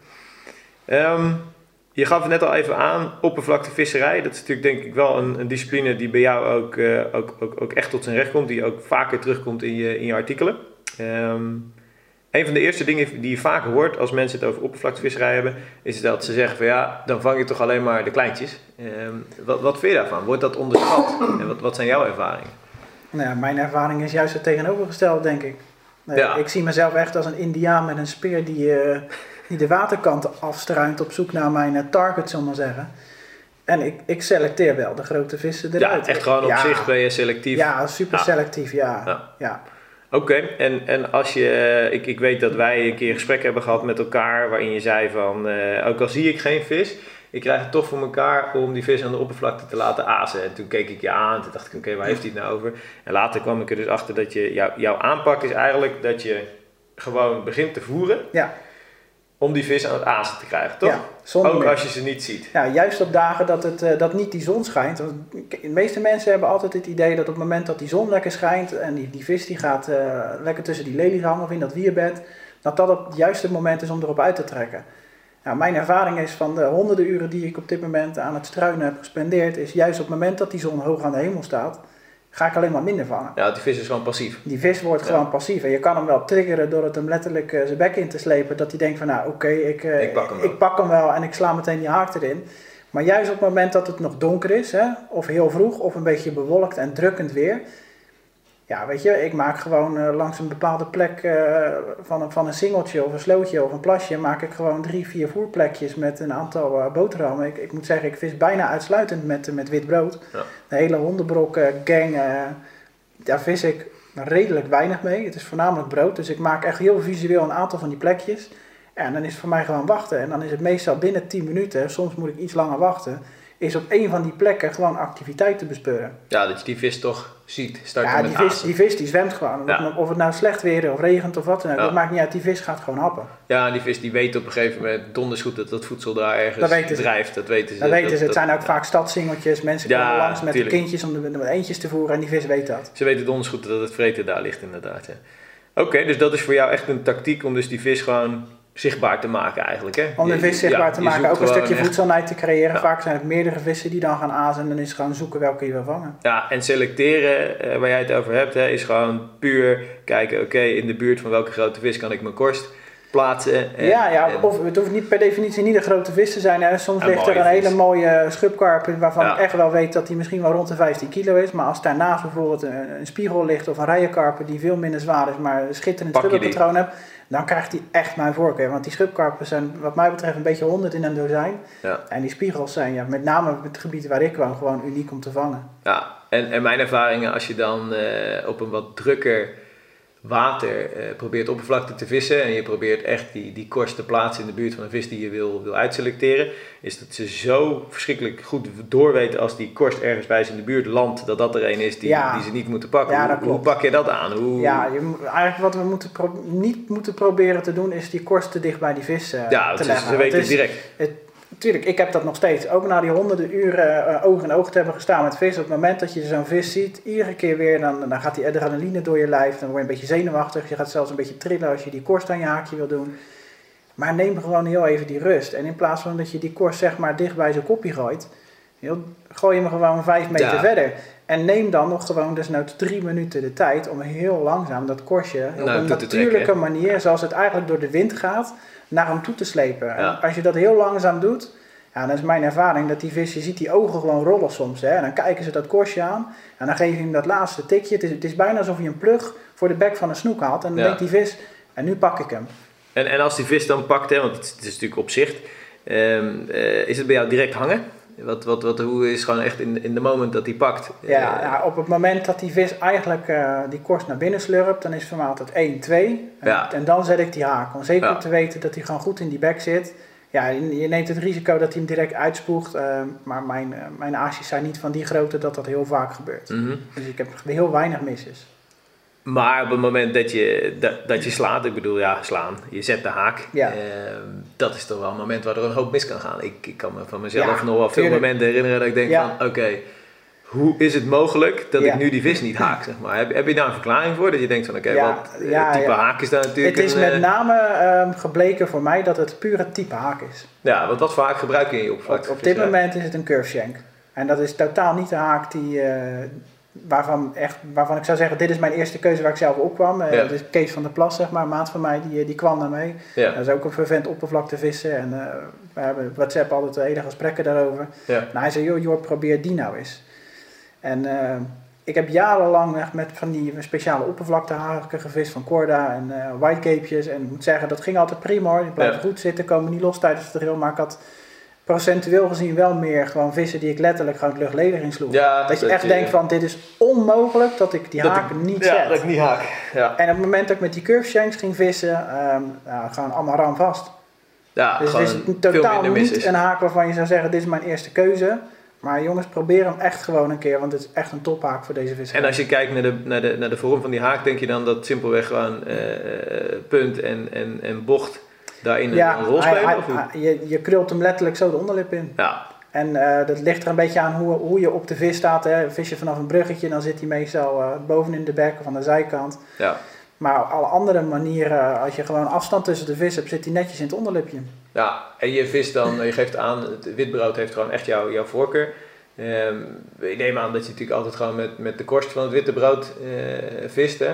Ehm, je gaf het net al even aan, oppervlaktevisserij. Dat is natuurlijk denk ik wel een, een discipline die bij jou ook, eh, ook, ook, ook echt tot zijn recht komt, die ook vaker terugkomt in je, in je artikelen. Ehm, een van de eerste dingen die je vaak hoort als mensen het over oppervlaktevisserij hebben, is dat ze zeggen van ja, dan vang je toch alleen maar de kleintjes. Ehm, wat, wat vind je daarvan? Wordt dat onderschat? En wat, wat zijn jouw ervaringen? Nou ja, mijn ervaring is juist het tegenovergestelde, denk ik. Nee, Ja. Ik zie mezelf echt als een indiaan met een speer die, eh, die de waterkanten afstruint op zoek naar mijn eh, target, zullen maar zeggen. En ik, ik selecteer wel de grote vissen Ja, eruit. echt gewoon op Ja. zich ben je selectief. Ja, super Ja. selectief, ja. Ja. Oké, en, en als je, ik, ik weet dat wij een keer een gesprek hebben gehad met elkaar waarin je zei van, eh, ook al zie ik geen vis, ik krijg het toch voor elkaar om die vis aan de oppervlakte te laten azen. En toen keek ik je aan, toen dacht ik, oké, waar heeft hij het nou over? En later kwam ik er dus achter dat je, jou, jouw aanpak is eigenlijk dat je gewoon begint te voeren Ja, om die vis aan het azen te krijgen, toch? ja zonder ook meer. als je ze niet ziet. Ja, juist op dagen dat, het, eh, dat niet die zon schijnt. Want de meeste mensen hebben altijd het idee dat op het moment dat die zon lekker schijnt en die, die vis die gaat eh, lekker tussen die lelies hangen of in dat wierbed, dat dat het juiste moment is om erop uit te trekken. Nou, mijn ervaring is van de honderden uren die ik op dit moment aan het struinen heb gespendeerd, is juist op het moment dat die zon hoog aan de hemel staat, ga ik alleen maar minder vangen. Ja, die vis is gewoon passief. Die vis wordt Ja. gewoon passief. En je kan hem wel triggeren door het hem letterlijk eh, zijn bek in te slepen. Dat hij denkt van nou oké, ik, eh, Ik pak hem wel. ik pak hem wel en ik sla meteen die haak erin. Maar juist op het moment dat het nog donker is, hè, of heel vroeg, of een beetje bewolkt en drukkend weer. Ja, weet je, ik maak gewoon eh, langs een bepaalde plek eh, van, een, van een singeltje of een slootje of een plasje, maak ik gewoon drie, vier voerplekjes met een aantal eh, boterhammen. Ik, ik moet zeggen, ik vis bijna uitsluitend met, met wit brood. Ja. De hele hondenbrok gang, daar vis ik redelijk weinig mee. Het is voornamelijk brood, dus ik maak echt heel visueel een aantal van die plekjes. En dan is het voor mij gewoon wachten. En dan is het meestal binnen 10 minuten, soms moet ik iets langer wachten, is op een van die plekken gewoon activiteit te bespeuren. Ja, dat je die vis toch ziet. Starten Ja, met die vis, die vis die zwemt gewoon. Ja. Of het nou slecht weer is of regent of wat dan ook, Ja. dat maakt niet uit. Die vis gaat gewoon happen. Ja, en die vis die weet op een gegeven moment donders goed dat dat voedsel daar ergens Dat weten ze. drijft. Dat weten ze. Dat weten ze. Het dat- zijn ook vaak stadsingeltjes. Mensen Ja, komen langs met de tuurlijk. kindjes om de, met eentjes te voeren en die vis weet dat. Ze weten donders goed dat het vreten daar ligt inderdaad. ja. Oké, dus dat is voor jou echt een tactiek om dus die vis gewoon zichtbaar te maken eigenlijk. Hè? Om de vis zichtbaar ja, te maken, ook een stukje voedselheid te creëren. Ja. Vaak zijn het meerdere vissen die dan gaan azen en dan is gewoon zoeken welke je wil vangen. Ja, en selecteren, eh, waar jij het over hebt, hè, is gewoon puur kijken, oké, in de buurt van welke grote vis kan ik mijn korst plaatsen. En, ja, ja en- of het hoeft niet per definitie niet een grote vis te zijn. Hè. Soms ligt er een vis. hele mooie schubkarp waarvan Ja. ik echt wel weet dat die misschien wel rond de 15 kilo is. Maar als daarnaast bijvoorbeeld een, een spiegel ligt of een rijenkarper die veel minder zwaar is, maar een schitterend schubbenpatroon hebt, dan krijgt hij echt mijn voorkeur. Want die schubkarpen zijn wat mij betreft een beetje 100 in een dozijn. Ja. En die spiegels zijn ja, met name op het gebied waar ik woon gewoon uniek om te vangen. Ja, en, en mijn ervaringen als je dan eh, op een wat drukker water eh, probeert oppervlakte te vissen en je probeert echt die, die korst te plaatsen in de buurt van een vis die je wil, wil uitselecteren, is dat ze zo verschrikkelijk goed doorweten als die korst ergens bij ze in de buurt landt, dat dat er een is die, Ja. die ze niet moeten pakken. Ja, hoe, pak je dat aan? Hoe, Ja, je, eigenlijk wat we moeten niet moeten proberen te doen is die korst te dicht bij die vis eh, ja te ze, leggen. ze Want weten het is- direct. Tuurlijk, ik heb dat nog steeds. Ook na die honderden uren eh, oog in oog te hebben gestaan met vis. Op het moment dat je zo'n vis ziet, iedere keer weer, dan, dan gaat die adrenaline door je lijf. Dan word je een beetje zenuwachtig. Je gaat zelfs een beetje trillen als je die korst aan je haakje wil doen. Maar neem gewoon heel even die rust. En in plaats van dat je die korst zeg maar dicht bij zijn kopje gooit, heel- gooi je hem gewoon vijf meter Ja. verder. En neem dan nog gewoon desnoods drie minuten de tijd om heel langzaam dat korstje op een natuurlijke trekken, manier, zoals het eigenlijk door de wind gaat, naar hem toe te slepen. Ja. En als je dat heel langzaam doet, ja, dan is mijn ervaring dat die vis, je ziet die ogen gewoon rollen soms. Hè? En dan kijken ze dat korstje aan en dan geef je hem dat laatste tikje. Het is, het is bijna alsof je een plug voor de bek van een snoek haalt. En dan Ja. denkt die vis, en nu pak ik hem. En, en als die vis dan pakt, hè, want het, het is natuurlijk op zicht, ehm, eh, is het bij jou direct hangen? Wat, wat, wat, hoe is gewoon echt in, in de moment dat hij pakt? Ja, Eh, ja, op het moment dat die vis eigenlijk eh, die korst naar binnen slurpt, dan is voor mij altijd 1, 2. En, Ja. en dan zet ik die haak. Om zeker Ja. te weten dat hij gewoon goed in die bek zit. Ja, je neemt het risico dat hij hem direct uitspoegt. eh, maar mijn, mijn aasjes zijn niet van die grootte dat dat heel vaak gebeurt. mhm. Dus ik heb heel weinig misses. Maar op het moment dat je, dat, dat je slaat, ik bedoel ja, slaan, je zet de haak, Ja. ehm, dat is toch wel een moment waar er een hoop mis kan gaan. Ik, ik kan me van mezelf Ja, nog wel veel momenten herinneren dat ik denk van, oké, hoe is het mogelijk dat ik nu die vis niet haak, zeg maar? Heb, heb je daar een verklaring voor? Dat je denkt van, oké, wat type haak is daar natuurlijk Het is een, met eh, name ehm, gebleken voor mij dat het puur het type haak is. Ja, want wat voor haak gebruik je in je Op, oppervlakte? op dit moment is het een curve shank. En dat is totaal niet de haak die, eh, waarvan, echt, waarvan ik zou zeggen, dit is mijn eerste keuze waar ik zelf op kwam. Eh, Ja. Is Kees van der Plas, zeg maar, een maat van mij, die, die kwam daarmee. Ja, Dat is ook een vervent oppervlakte vissen. En eh, we hebben WhatsApp altijd hele gesprekken daarover. ja. Nou, hij zei, joh, joh, probeer die nou eens. En eh, ik heb jarenlang echt met van die speciale oppervlaktehaken gevist van Corda en eh whitecapejes. En ik moet zeggen, dat ging altijd prima hoor. Die blijven Ja. goed zitten, komen niet los tijdens de drill. Maar ik had procentueel gezien wel meer gewoon vissen die ik letterlijk gewoon het luchtledig insloeg. Ja, dat je echt denkt van dit is onmogelijk dat ik die dat haak ik- niet ja, zet. dat ik niet haak. Ja, En op het moment dat ik met die curve shanks ging vissen, ehm nou, gewoon allemaal ram vast. ja dus het is totaal niet is. een haak waarvan je zou zeggen dit is mijn eerste keuze. Maar jongens, probeer hem echt gewoon een keer, want het is echt een tophaak voor deze visserij. En als je kijkt naar de, naar, de, naar de vorm van die haak, denk je dan dat simpelweg gewoon eh, punt en, en, en bocht daarin een- ja, een rol spelen? hij- of hij- je, je krult hem letterlijk zo de onderlip in. ja, En eh, dat ligt er een beetje aan hoe, hoe je op de vis staat. Hè. Vis je vanaf een bruggetje, dan zit hij meestal eh, bovenin de bek of aan de zijkant. ja, Maar op alle andere manieren, als je gewoon afstand tussen de vis hebt, zit hij netjes in het onderlipje. ja, en je vist dan, je geeft aan, het witbrood heeft gewoon echt jouw, jouw voorkeur. Ehm, ik neem aan dat je natuurlijk altijd gewoon met, met de korst van het witte brood eh vist. Hè?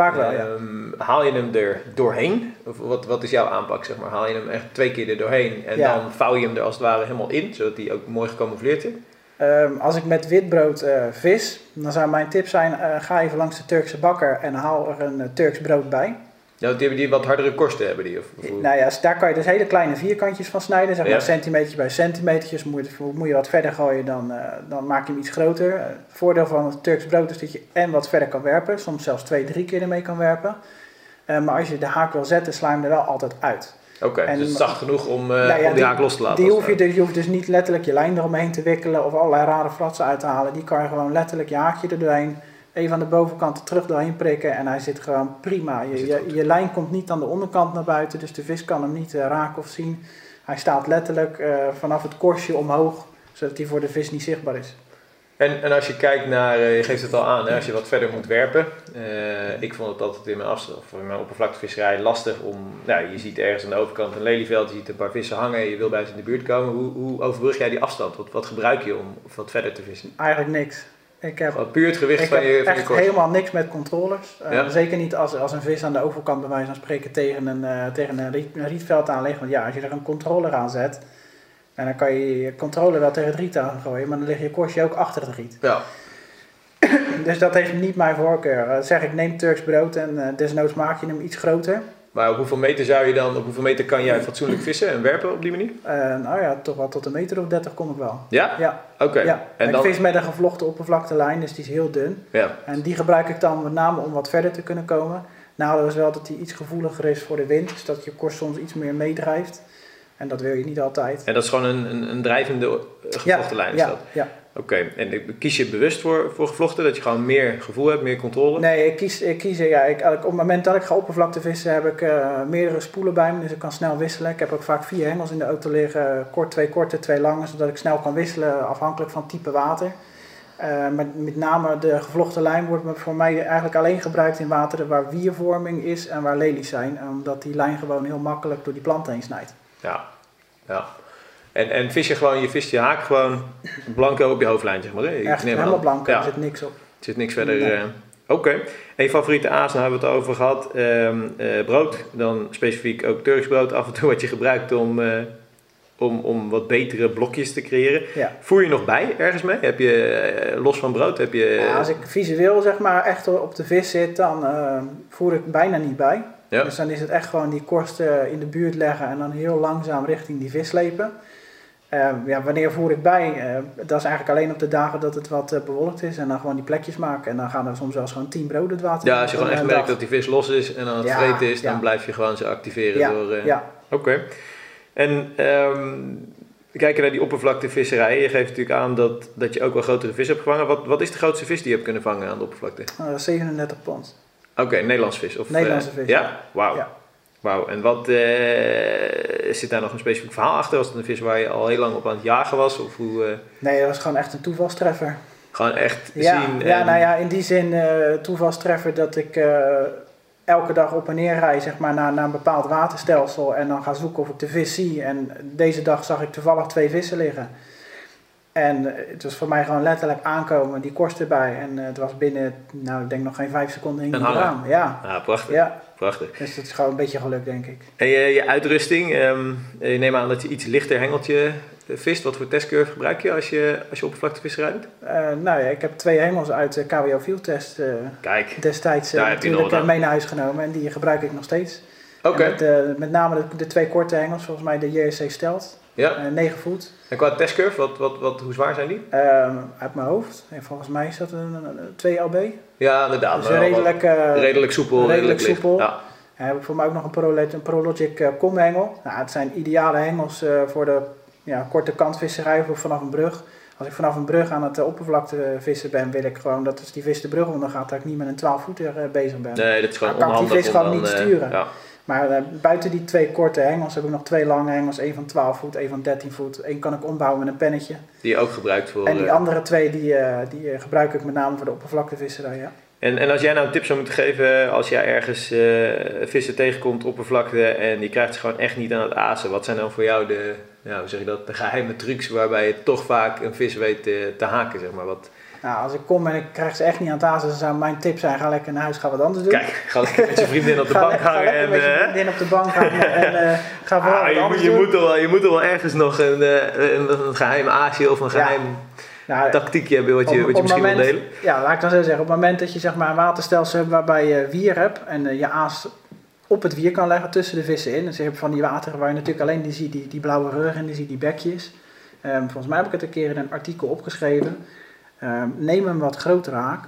Vaak wel, ja. Ehm, haal je hem er doorheen? Of wat, wat is jouw aanpak, zeg maar? Haal je hem echt twee keer er doorheen en Ja. dan vouw je hem er als het ware helemaal in, zodat hij ook mooi gecamoufleerd zit? Ehm, als ik met witbrood eh, vis, dan zou mijn tip zijn, eh, ga even langs de Turkse bakker en haal er een eh, Turks brood bij. Nou, die hebben die wat hardere korsten, hebben die? Of? Nou ja, daar kan je dus hele kleine vierkantjes van snijden, zeg maar Ja. centimeter bij centimetertjes. Moet je, moet je wat verder gooien, dan, eh, dan maak je hem iets groter. Eh, Het voordeel van het Turks brood is dat je en wat verder kan werpen, soms zelfs twee, drie keer ermee kan werpen. Eh, maar als je de haak wil zetten, sla je hem er wel altijd uit. Oké, En- dus zacht genoeg om, Nou ja, om die haak los te laten. Die hoef je, dus, je hoeft dus niet letterlijk je lijn eromheen te wikkelen of allerlei rare fratsen uit te halen. Die kan je gewoon letterlijk je haakje er doorheen, even aan de bovenkant er terug doorheen prikken en hij zit gewoon prima. Je, je, lijn komt niet aan de onderkant naar buiten, dus de vis kan hem niet eh, raken of zien. Hij staat letterlijk eh, vanaf het korstje omhoog, zodat hij voor de vis niet zichtbaar is. En, en als je kijkt naar, eh, je geeft het al aan, hè, als je wat verder moet werpen. ik vond het altijd in mijn, afstand, of in mijn oppervlaktevisserij lastig om, nou, je ziet ergens aan de overkant een lelieveld, je ziet een paar vissen hangen, je wil bij ze in de buurt komen. Hoe, hoe overbrug jij die afstand? Wat, wat gebruik je om wat verder te vissen? Eigenlijk niks. Ik heb, Gewoon puur het gewicht van je, van je korst. helemaal niks met controllers. Eh, Ja? Zeker niet als, als een vis aan de overkant bij wijze van spreken tegen een, eh, tegen een, riet, een rietveld aan ligt. Want ja, als je er een controller aan zet, en dan kan je je controller wel tegen het riet aan gooien, maar dan ligt je korstje ook achter het riet. Ja, Dus dat heeft niet mijn voorkeur. Eh, zeg ik, neem Turks brood en desnoods maak je hem iets groter. Maar op hoeveel meter zou je dan, op hoeveel meter kan jij fatsoenlijk vissen en werpen op die manier? Eh, nou ja, toch wel tot een meter of 30 kom ik wel. Ja? Ja, Oké. ja. En ik dan, vis met een gevlochten oppervlaktelijn, dus die is heel dun. ja. En die gebruik ik dan met name om wat verder te kunnen komen. Nadeel is wel dat die iets gevoeliger is voor de wind, dus dat je korst soms iets meer meedrijft. En dat wil je niet altijd. En dat is gewoon een, een, een drijvende eh, gevlochten lijn, is ja, dat? ja. Oké, en kies je bewust voor, voor gevlochten, dat je gewoon meer gevoel hebt, meer controle? Nee, ik kies, ik kies ja, ik, op het moment dat ik ga oppervlakte vissen heb ik eh, meerdere spoelen bij me, dus ik kan snel wisselen. Ik heb ook vaak vier hengels in de auto liggen, kort, twee korte, twee lange, zodat ik snel kan wisselen afhankelijk van type water. Eh, met, met name de gevlochten lijn wordt voor mij eigenlijk alleen gebruikt in wateren waar wiervorming is en waar lelies zijn, omdat die lijn gewoon heel makkelijk door die planten heen snijdt. Ja, ja. En, en vis je gewoon, je vist je haak gewoon blanco op je hoofdlijn, zeg maar. Hè? Echt helemaal blank, Ja, er zit niks op. er zit niks verder. Nee. eh, Oké. En je favoriete aas, daar hebben we het over gehad. Ehm, eh, brood, dan specifiek ook Turks brood, af en toe wat je gebruikt om, eh, om, om wat betere blokjes te creëren. Ja. Voer je nog bij ergens mee? Heb je, los van brood, heb je... Ja, als ik visueel zeg maar echt op de vis zit, dan eh, voer ik bijna niet bij. Ja. Dus dan is het echt gewoon die korst eh, in de buurt leggen en dan heel langzaam richting die vis slepen. Eh, ja, wanneer voer ik bij? Eh, dat is eigenlijk alleen op de dagen dat het wat eh, bewolkt is en dan gewoon die plekjes maken. En dan gaan er soms zelfs gewoon 10 broden het water ja, als je gewoon echt eh, merkt dat die vis los is en aan het Ja, vreten is, ja. dan blijf je gewoon ze activeren Ja, door... eh, Ja, Oké. En ehm kijken naar die oppervlaktevisserij. Je geeft natuurlijk aan dat, dat je ook wel grotere vis hebt gevangen. Wat, wat is de grootste vis die je hebt kunnen vangen aan de oppervlakte? eh, 37 pond. Oké, Nederlands vis. Of, Nederlandse eh, vis, Ja? ja. Wauw. Wauw. En wat eh, zit daar nog een specifiek verhaal achter? Was het een vis waar je al heel lang op aan het jagen was? Of hoe, eh, Nee, dat was gewoon echt een toevalstreffer. gewoon echt Ja, zien? ja en- nou ja, in die zin eh toevalstreffer dat ik elke dag op en neer rij zeg maar, naar, naar een bepaald waterstelsel en dan ga zoeken of ik de vis zie. En deze dag zag ik toevallig twee vissen liggen. En eh, het was voor mij gewoon letterlijk aankomen, die korst erbij. En eh, het was binnen, nou ik denk nog geen vijf seconden Een die hanger. eraan. Ja, Ah, prachtig. ja, prachtig. dus dat is gewoon een beetje geluk denk ik. En je, je uitrusting, ehm je neemt aan dat je iets lichter hengeltje eh, vist. Wat voor testcurve gebruik je als je, als je oppervlaktevisserij doet? Eh, nou ja, ik heb twee hengels uit de KWO Field Test eh, Kijk, destijds eh, je natuurlijk eh, mee naar huis genomen. En die gebruik ik nog steeds. oké. Met, eh, met name de, de twee korte hengels, volgens mij de JSC Stelt. Ja. Eh, 9 voet. En qua testcurve, wat, wat, wat, hoe zwaar zijn die? Ehm, uit mijn hoofd. En volgens mij is dat een, een, een 2 LB. Ja, inderdaad. Dus redelijk, eh, redelijk soepel, redelijk soepel. Ja. En heb ik voor mij ook nog een, Pro, een ProLogic eh, komhengel. Nou, het zijn ideale hengels eh, voor de ja, korte kantvisserij of vanaf een brug. Als ik vanaf een brug aan het eh, oppervlakte vissen ben, wil ik gewoon dat als die vis de brug onder gaat, dat ik niet met een 12 voeter eh, bezig ben. Nee, dat is gewoon Dan kan ik die vis gewoon dan, niet eh, sturen. ja. Maar eh, buiten die twee korte hengels heb ik nog twee lange hengels. één van 12 voet, één van 13 voet. Eén kan ik ombouwen met een pennetje. Die je ook gebruikt voor... En die eh, andere twee die, eh, die gebruik ik met name voor de oppervlaktevisserij. Ja. En, en als jij nou een tip zou moeten geven, als jij ergens vissen tegenkomt, oppervlakte, en je krijgt ze gewoon echt niet aan het azen, wat zijn dan voor jou de, hoe zeg je dat, de geheime trucs waarbij je toch vaak een vis weet te, te haken, zeg maar? Wat, Nou, als ik kom en ik krijg ze echt niet aan het azen, dan zou mijn tip zijn: ga lekker naar huis, ga wat anders doen. kijk, ga lekker met je vriendin op de ga bank ga hangen lekker en... met je eh, vriendin op de bank hangen en eh, ga vooral ah, wat je, moet, anders je, doen. moet er wel, je moet er wel ergens nog een, eh, een, een geheim aasje of een geheim Nou, tactiekje hebben wat je, op- wat je misschien moment- wil delen. Ja, laat ik dan zo zeggen. Op het moment dat je zeg maar, een waterstelsel hebt waarbij je wier hebt en je aas op het wier kan leggen tussen de vissen in. Dus je hebt van die wateren waar je natuurlijk alleen die ziet, die, die blauwe rug en die ziet die bekjes. Ehm, volgens mij heb ik het een keer in een artikel opgeschreven. Ehm, neem een wat grotere haak.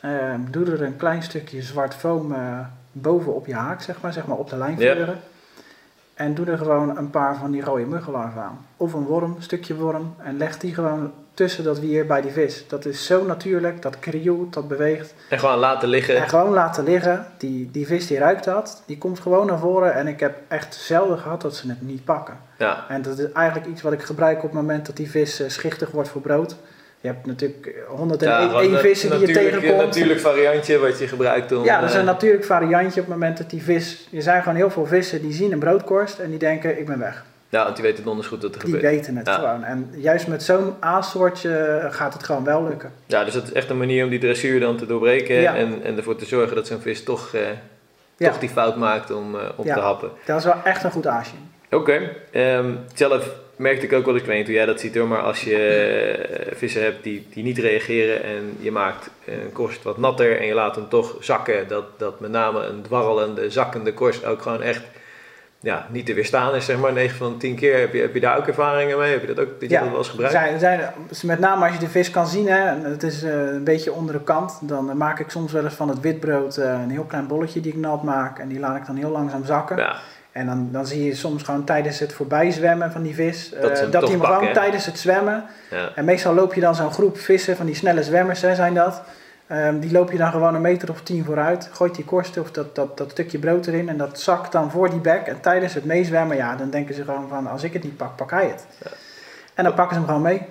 Ehm, doe er een klein stukje zwart foam eh, boven op je haak, zeg maar, zeg maar op de lijn Ja. En doe er gewoon een paar van die rode muggenlarven aan. Of een worm, een stukje worm. En leg die gewoon tussen dat wier bij die vis. Dat is zo natuurlijk, dat krioelt, dat beweegt. En gewoon laten liggen. En gewoon laten liggen. Die, die vis die ruikt dat, die komt gewoon naar voren. En ik heb echt zelden gehad dat ze het niet pakken. Ja, En dat is eigenlijk iets wat ik gebruik op het moment dat die vis eh, schichtig wordt voor brood. Je hebt natuurlijk 101 ja vissen die je tegenkomt. Een natuurlijk variantje wat je gebruikt om... Ja, dat is een eh, natuurlijk variantje op het moment dat die vis... Er zijn gewoon heel veel vissen die zien een broodkorst en die denken ik ben weg. ja, want die weten donders goed wat er Die gebeurt. weten het Ja. gewoon. En juist met zo'n aassoortje gaat het gewoon wel lukken. Ja, dus dat is echt een manier om die dressuur dan te doorbreken Ja. en, en ervoor te zorgen dat zo'n vis toch, eh, toch die fout maakt om, eh, Ja. te happen. Dat is wel echt een goed aasje. Oké, ehm, zelf merkte ik ook wel eens, ik weet niet hoe jij dat ziet hoor, maar als je eh, vissen hebt die, die niet reageren en je maakt een korst wat natter en je laat hem toch zakken, dat, dat met name een dwarrelende, zakkende korst ook gewoon echt ja, niet te weerstaan is, zeg maar, 9 van 10 keer. Heb je, heb je daar ook ervaringen mee? Heb je dat ook je Ja, wel eens gebruikt? zijn, zijn, met name als je de vis kan zien, hè, het is eh, een beetje onder de kant, dan maak ik soms wel eens van het witbrood eh, een heel klein bolletje die ik nat maak. En die laat ik dan heel langzaam zakken. Ja, En dan, dan zie je soms gewoon tijdens het voorbij zwemmen van die vis, Dat hem dat hem gewoon tijdens het zwemmen ja. En meestal loop je dan zo'n groep vissen, van die snelle zwemmers hè, zijn dat. Ehm, die loop je dan gewoon een meter of tien vooruit. Gooit die korst of dat, dat, dat stukje brood erin. En dat zakt dan voor die bek. En tijdens het meezwemmen, ja, dan denken ze gewoon van... Als ik het niet pak, pak hij het. En dan pakken ze hem gewoon mee.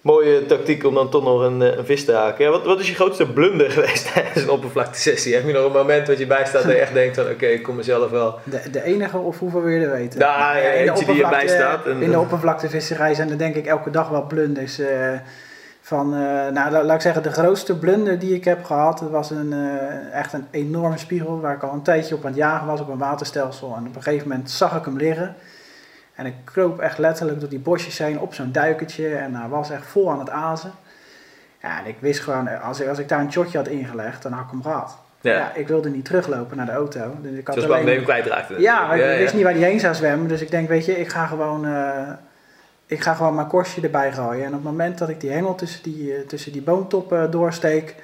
Mooie tactiek om dan toch nog een, eh, een vis te haken. Ja, wat, wat is je grootste blunder geweest tijdens een oppervlaktesessie? Heb je nog een moment wat je bijstaat dat je echt denkt van oké, ik kom mezelf wel... De, de enige of hoeveel wil je er weten? Nou, ja, in de eentje die erbij oppervlakte- staat en- in de oppervlaktevisserij zijn er denk ik elke dag wel blunders. eh, van, eh, nou, la- laat ik zeggen, de grootste blunder die ik heb gehad, dat was een, echt een enorme spiegel waar ik al een tijdje op aan het jagen was op een waterstelsel. En op een gegeven moment zag ik hem liggen. En ik kroop echt letterlijk door die bosjes heen op zo'n duikertje en hij was echt vol aan het azen. Ja, en ik wist gewoon, als ik, als ik daar een shotje had ingelegd, dan had ik hem gehad. Ja, Ja, ik wilde niet teruglopen naar de auto. Dus ik had zoals alleen- hem kwijtraakte. ja, maar ik ja, wist niet waar die heen zou zwemmen. Dus ik denk, weet je, ik ga gewoon, eh, ik ga gewoon mijn korstje erbij gooien. En op het moment dat ik die hengel tussen die, eh, tussen die boomtoppen doorsteek,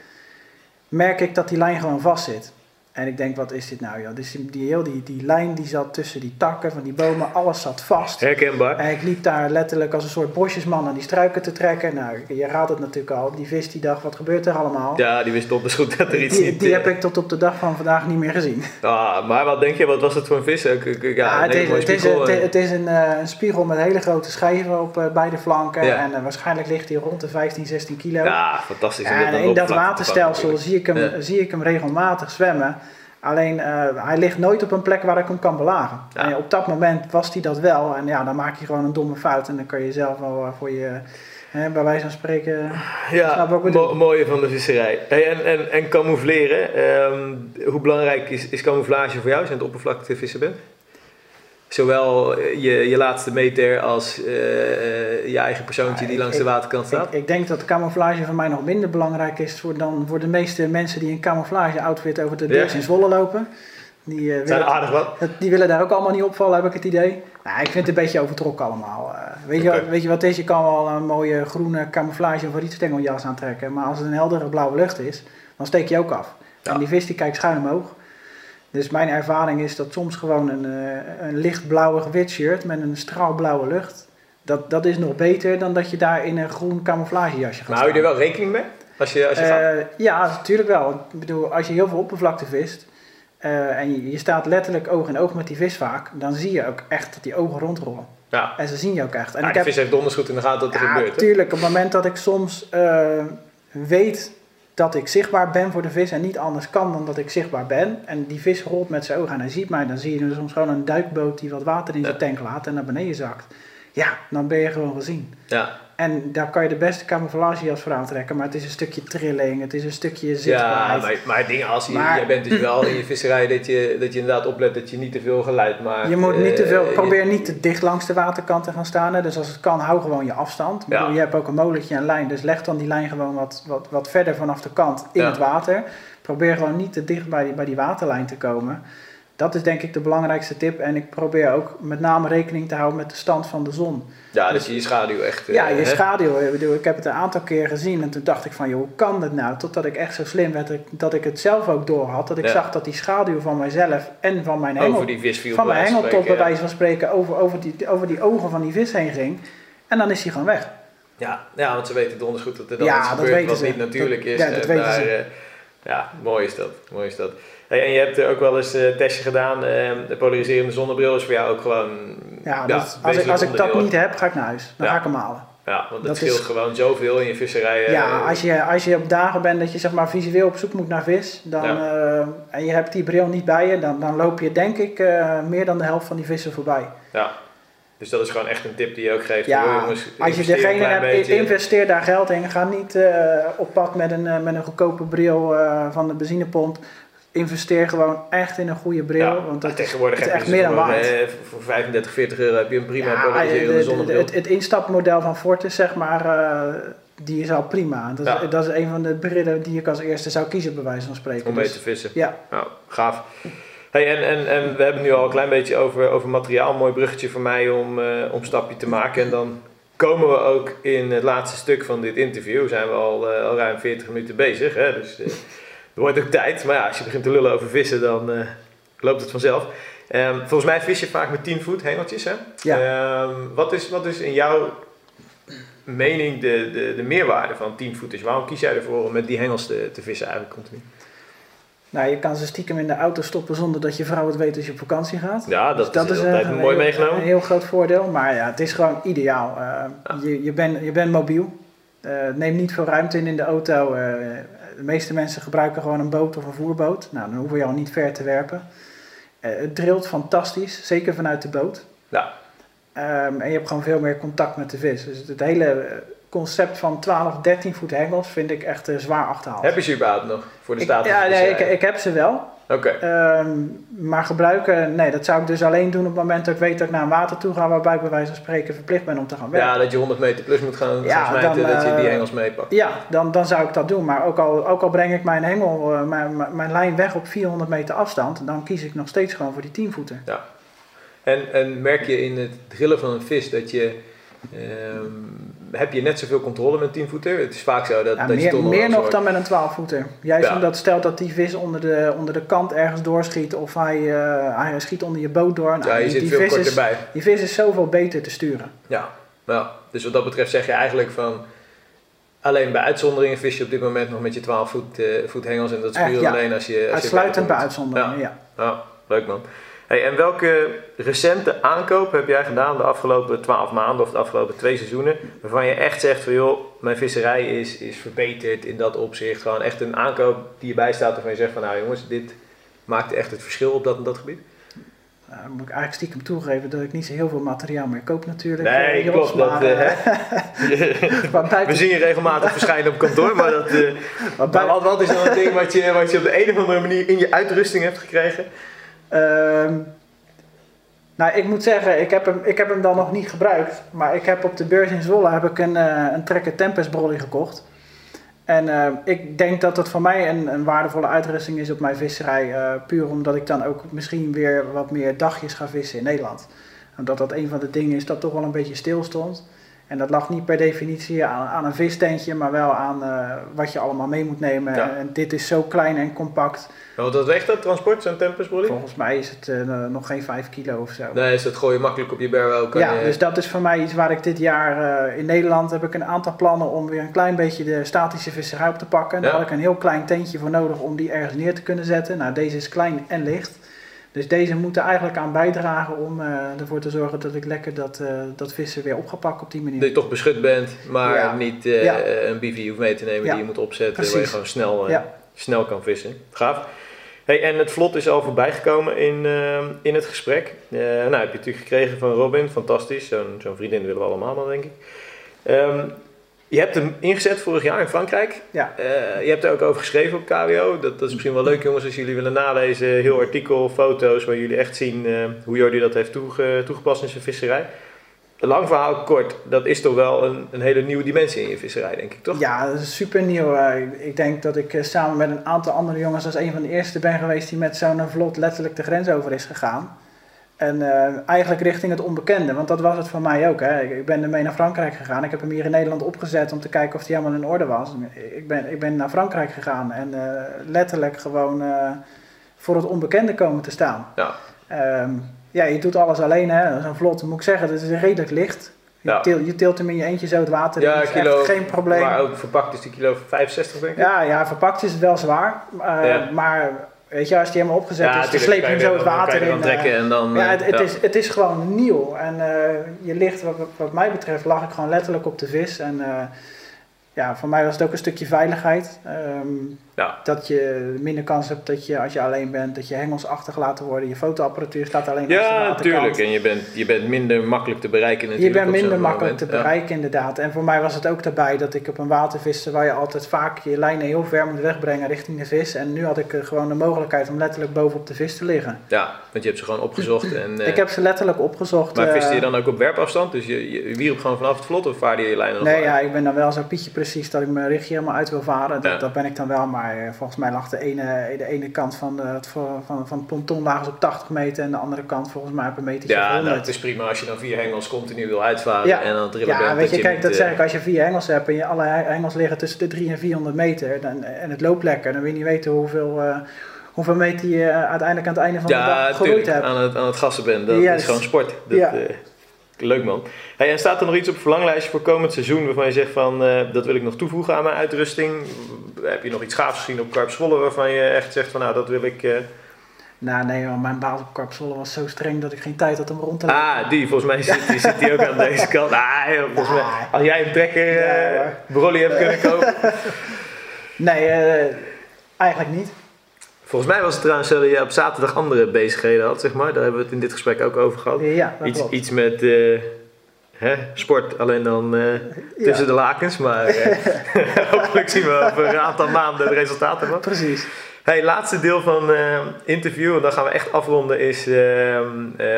merk ik dat die lijn gewoon vast zit. En ik denk, wat is dit nou joh? Dus die, die, heel die, die lijn die zat tussen die takken van die bomen, alles zat vast. Herkenbaar. En ik liep daar letterlijk als een soort bosjesman aan die struiken te trekken. Nou, je raadt het natuurlijk al. Die vis die dacht, wat gebeurt er allemaal? Ja, die wist donders goed dat er iets die, niet... die heb ik tot op de dag van vandaag niet meer gezien. Ah, maar wat denk je, wat was het voor een vis? Ja, Ja, het, is, het, is, het, eh. is- het is een, eh, een spiegel met hele grote schijven op eh, beide flanken. Ja. En waarschijnlijk ligt hij rond de 15, 16 kilo. Ja, fantastisch. en in op dat waterstelsel zie ik, hem, zie ik hem regelmatig zwemmen. Alleen eh, hij ligt nooit op een plek waar ik hem kan belagen. Ja. En op dat moment was hij dat wel. En ja, dan maak je gewoon een domme fout. En dan kan je zelf wel eh, voor je, hè, bij wijze van spreken. Ja, mo- mooie van de visserij. Hey, en, en, en camoufleren. ehm, hoe belangrijk is, is camouflage voor jou als je aan het oppervlakte vissen bent? Zowel eh, je, je laatste meter als eh, eh, je eigen persoontje Ja, die ik- langs de waterkant staat. Ik, ik denk dat camouflage voor mij nog minder belangrijk is voor, dan voor de meeste mensen die in camouflage outfit over de beurs Ja. in Zwolle lopen. Die, zijn willen, aardig wat. die willen daar ook allemaal niet opvallen, heb ik het idee. Nou, ik vind het een beetje overtrokken allemaal. Weet, je, wat- weet je wat is? Je kan wel een mooie groene camouflage of rietstengeljas aantrekken. Maar als het een heldere blauwe lucht is, dan steek je ook af. Ja. En die vis die kijkt schuin omhoog. Dus mijn ervaring is dat soms gewoon een, eh, een lichtblauwe witshirt met een straalblauwe lucht... Dat, dat is nog beter dan dat je daar in een groen camouflagejasje gaat Maar hou je er wel rekening mee? Als je, als je gaat? Eh, ja, natuurlijk wel. Ik bedoel, als je heel veel oppervlakte vist eh, en je, je staat letterlijk oog in oog met die vis vaak, dan zie je ook echt dat die ogen rondrollen. Ja. En ze zien je ook echt. En Ja, ik de heb, vis heeft donders goed in de gaten dat er ja, gebeurt. natuurlijk, op het moment dat ik soms eh, weet dat ik zichtbaar ben voor de vis en niet anders kan dan dat ik zichtbaar ben, en die vis rolt met zijn ogen en hij ziet mij, dan zie je soms gewoon een duikboot die wat water in zijn tank laat en naar beneden zakt. Ja, dan ben je gewoon gezien. Ja. En daar kan je de beste camouflagejas voor aantrekken, maar het is een stukje trilling, het is een stukje Ja, zichtbaarheid. maar, maar dingen als je, Maar- jij bent dus wel in je visserij dat je, dat je inderdaad oplet dat je niet te veel geluid maakt. Je moet niet te Eh, veel, probeer niet te dicht langs de waterkant te gaan staan. Hè. Dus als het kan, hou gewoon je afstand. Ik bedoel, Ja. Je hebt ook een molentje en lijn, dus leg dan die lijn gewoon wat, wat, wat verder vanaf de kant in Ja. het water. Probeer gewoon niet te dicht bij die, bij die waterlijn te komen. Dat is denk ik de belangrijkste tip. En ik probeer ook met name rekening te houden met de stand van de zon. Ja, dat je je schaduw echt... eh, Ja, je hè? schaduw. Ik, bedoel, ik heb het een aantal keer gezien en toen dacht ik van, joh, hoe kan dat nou? Totdat ik echt zo slim werd dat ik, dat het zelf ook door had. Dat ik Ja. zag dat die schaduw van mijzelf en van mijn hengel Over die vis viel van mijn hengeltop bij wijze van spreken over, over, die, over die ogen van die vis heen ging. En dan is hij gewoon weg. Ja, ja, want ze weten donders goed dat er dan Ja, iets dat gebeurt weten wat ze. niet natuurlijk Dat- is. ja, dat En weten daar, ze. eh, ja, mooi is dat. Mooi is dat. Hey, en je hebt ook wel eens eh, een testje gedaan. eh, de polariserende zonnebril is voor jou ook gewoon... Ja, dat- als, ik, als ik dat niet heb, ga ik naar huis. Dan Ja. ga ik hem halen. Ja, want het dat scheelt is- gewoon zoveel in je visserij. eh, ja, als je, als je op dagen bent dat je zeg maar, visueel op zoek moet naar vis. Dan, eh, en je hebt die bril niet bij je. Dan, dan loop je denk ik eh, meer dan de helft van die vissen voorbij. ja. Dus dat is gewoon echt een tip die je ook geeft. Ja, jongens, als je degene hebt, beetje. investeer daar geld in. Ga niet eh, op pad met een, eh, met een goedkope bril eh, van de benzinepomp. Investeer gewoon echt in een goede bril. Ja, want dat tegenwoordig is heb echt je meer dan waard. eh, voor 35, 40 euro heb je een prima Ja, polariserende zonnebril. het, het instapmodel van Fortis, zeg maar, eh, die is al prima. Dat Ja. dat is een van de brillen die ik als eerste zou kiezen, bij wijze van spreken. om mee Dus, te vissen. ja, Nou, gaaf. Hey, en, en, en we hebben nu al een klein beetje over, over materiaal. Mooi bruggetje voor mij om, eh, om een stapje te maken. En dan komen we ook in het laatste stuk van dit interview. Zijn we al, eh, al ruim 40 minuten bezig. Hè? Dus er wordt ook tijd. Maar ja, als je begint te lullen over vissen, dan eh, loopt het vanzelf. Ehm, volgens mij vis je vaak met 10 voet hengeltjes. Hè? Ja. Ehm, wat, is, wat is in jouw mening de, de, de meerwaarde van 10 voeters? Waarom kies jij ervoor om met die hengels te, te vissen eigenlijk continu? nou, je kan ze stiekem in de auto stoppen zonder dat je vrouw het weet als je op vakantie gaat. Ja, dat, Dus is, altijd een mooi heel- meegenomen. Een heel groot voordeel, maar ja, het is gewoon ideaal. Eh, je, je bent je bent mobiel. Het neemt niet veel ruimte in in de auto. De meeste mensen gebruiken gewoon een boot of een voerboot. Nou, dan hoeven je al niet ver te werpen. Eh, het drilt fantastisch, zeker vanuit de boot. Ja. Ehm, en je hebt gewoon veel meer contact met de vis. Dus het hele concept van 12, 13 voet hengels vind ik echt eh, zwaar achterhaald. Heb je ze überhaupt nog voor de staat? ja, nee, ik, ik heb ze wel. Oké. Ehm, maar gebruiken, nee, dat zou ik dus alleen doen op het moment dat ik weet dat ik naar een water toe ga, waarbij ik bij wijze van spreken verplicht ben om te gaan werken. Ja, dat je 100 meter plus moet gaan, Ja, dan, dat je die eh, hengels meepakt. Ja, dan, dan zou ik dat doen. Maar ook al, ook al breng ik mijn hengel, eh, mijn, mijn- mijn lijn weg op 400 meter afstand, dan kies ik nog steeds gewoon voor die 10 voeten. En, en merk je in het drillen van een vis dat je... ehm, heb je net zoveel controle met 10 voeter? Het is vaak zo dat, Ja, dat je meer toch meer nog dan met een 12 voeter. Juist Ja. omdat stelt dat die vis onder de, onder de kant ergens doorschiet of hij, eh, hij schiet onder je boot door. Nou, Ja, je die, zit die veel vis korter is, bij. die vis is zoveel beter te sturen. Ja. ja, dus wat dat betreft zeg je eigenlijk van... Alleen bij uitzonderingen vis je op dit moment nog met je 12 voet, eh, voet hengels. En dat is puur ja. alleen als je... Als Uitsluitend je bij uitzonderingen, ja. Ja, leuk man. Hey, en welke recente aankoop heb jij gedaan de afgelopen 12 maanden of de afgelopen twee seizoenen? Waarvan je echt zegt van joh, mijn visserij is, is verbeterd in dat opzicht. Gewoon echt een aankoop die erbij staat waarvan je zegt van nou jongens, dit maakt echt het verschil op dat en dat gebied. Nou, moet ik eigenlijk stiekem toegeven dat ik niet zo heel veel materiaal meer koop natuurlijk. Nee, Jos, klopt, dat, maar, eh, buiten- We zien je regelmatig verschijnen op kantoor, maar, dat, maar wat, wat is dan een ding wat je, wat je op de een of andere manier in je uitrusting hebt gekregen? Ehm, nou, ik moet zeggen, ik heb, hem, ik heb hem dan nog niet gebruikt. Maar ik heb op de beurs in Zwolle heb ik een, eh een Trekker Tempest brolly gekocht. En eh, ik denk dat dat voor mij een, een waardevolle uitrusting is op mijn visserij. eh, puur omdat ik dan ook misschien weer wat meer dagjes ga vissen in Nederland. Omdat dat een van de dingen is dat toch wel een beetje stil stond. En dat lag niet per definitie aan, aan een vistentje, maar wel aan wat je allemaal mee moet nemen. Ja. En dit is zo klein en compact. Want dat weegt dat transport, zo'n Tempest Brolly? Volgens mij is het eh, nog geen 5 kilo of zo. Nee, is dat gooi je makkelijk op je. Kan ja, je... dus dat is voor mij iets waar ik dit jaar eh, in Nederland heb ik een aantal plannen om weer een klein beetje de statische visserij op te pakken. Daar Ja. had ik een heel klein tentje voor nodig om die ergens neer te kunnen zetten. Nou, deze is klein en licht. Dus deze moeten eigenlijk aan bijdragen om eh, ervoor te zorgen dat ik lekker dat, eh, dat vissen weer op ga pakken op die manier. Dat je toch beschut bent, maar Ja. niet Ja. een bivy hoeft mee te nemen Ja. die je moet opzetten, waar je Precies. gewoon snel, Ja. Snel kan vissen. Gaaf. Hey, en het vlot is al voorbij gekomen in, eh, in het gesprek. Eh, nou, heb je natuurlijk gekregen van Robin, fantastisch. Zo'n zo'n vriendin willen we allemaal dan, denk ik. Ehm, je hebt hem ingezet vorig jaar in Frankrijk. Ja. Eh, je hebt er ook over geschreven op KWO. Dat, dat is misschien wel leuk, jongens, als jullie willen nalezen. Heel artikel, foto's, waar jullie echt zien hoe Jordi dat heeft toege- toegepast in zijn visserij. Lang verhaal kort, dat is toch wel een, een hele nieuwe dimensie in je visserij, denk ik, toch? Ja, dat is super nieuw. Eh, ik denk dat ik eh, samen met een aantal andere jongens als een van de eerste ben geweest die met zo'n vlot letterlijk de grens over is gegaan. En eh, eigenlijk richting het onbekende, want dat was het voor mij ook. Hè. Ik, ben ermee naar Frankrijk gegaan. Ik heb hem hier in Nederland opgezet om te kijken of hij helemaal in orde was. Ik ben, ik ben naar Frankrijk gegaan en letterlijk gewoon voor het onbekende komen te staan. Ja. Ehm, ja, je doet alles alleen. hè. Zo'n vlot, moet ik zeggen, dat is redelijk licht. Je, Ja. tilt, je tilt hem in je eentje zo het water in. Ja, Dat is kilo, geen probleem. Maar ook verpakt is die kilo 65, denk ik. Ja, ja, verpakt is het wel zwaar. eh, Ja. Maar weet je, als die helemaal opgezet is, dan sleep je hem zo het water in. trekken eh. en dan... ja, eh, het, het, Is, het is gewoon nieuw. En eh, je ligt, wat, wat mij betreft, lag ik gewoon letterlijk op de vis. En eh, ja, voor mij was het ook een stukje veiligheid. Ehm, Ja. Dat je minder kans hebt dat je, als je alleen bent, dat je hengels achtergelaten worden. Je fotoapparatuur staat alleen op de Ja, natuurlijk. En je bent, je bent minder makkelijk te bereiken Je natuurlijk. bent op minder zo'n makkelijk te. Ja. bereiken, inderdaad. En voor mij was het ook daarbij dat ik op een water viste waar je altijd vaak je lijnen heel ver moet wegbrengen richting de vis. En nu had ik eh, gewoon de mogelijkheid om letterlijk bovenop de vis te liggen. Ja, want je hebt ze gewoon opgezocht. En, eh, ik heb ze letterlijk opgezocht. maar eh, viste je dan ook op werpafstand? Dus je, je wierp gewoon vanaf het vlot of vaarde je je lijnen Nee, ja, ik ben dan wel zo pietje precies dat ik mijn richtje helemaal uit wil varen. Dat, Ja. dat ben ik dan wel, maar eh, volgens mij lag de ene, de ene kant van, het, van, van, het ponton lagen ze op 80 meter en de andere kant volgens mij op een meter Ja, of nou, 100. het is prima als je dan vier hengels continu wil uitvaren Ja. en dan trillen Ja, bent. weet je, kijk, dat eh, zeg ik, als je vier hengels hebt en je alle he- hengels liggen tussen de 300 en 400 meter dan, en het loopt lekker, dan wil je niet weten hoeveel, eh, hoeveel meter je uiteindelijk aan het einde van de dag geroeid tuurlijk. hebt. Aan het, aan het gassen bent. Dat is gewoon sport. Dat, Ja. leuk man. Hey, en staat er nog iets op het verlanglijstje voor komend seizoen waarvan je zegt van dat wil ik nog toevoegen aan mijn uitrusting? Heb je nog iets gaafs gezien op Karp Zwolle waarvan je echt zegt van nou dat wil ik... eh, Nou nee, want mijn baas op Zwolle was zo streng dat ik geen tijd had om rond te lopen. Ah, die. Volgens mij zit die, zit die ook aan deze kant. Ah, joh, volgens mij, als jij een trekker eh. Brolly hebt kunnen kopen. Nee, eh, eigenlijk niet. Volgens mij was het trouwens zo dat je op zaterdag andere bezigheden had, zeg maar. Daar hebben we het in dit gesprek ook over gehad. Ja, dat Iets, iets met eh, hè, sport, alleen dan eh, tussen Ja. de lakens. Maar eh, hopelijk zien we over een aantal maanden de resultaten van. Precies. Hey, laatste deel van eh interview, en dan gaan we echt afronden, is eh,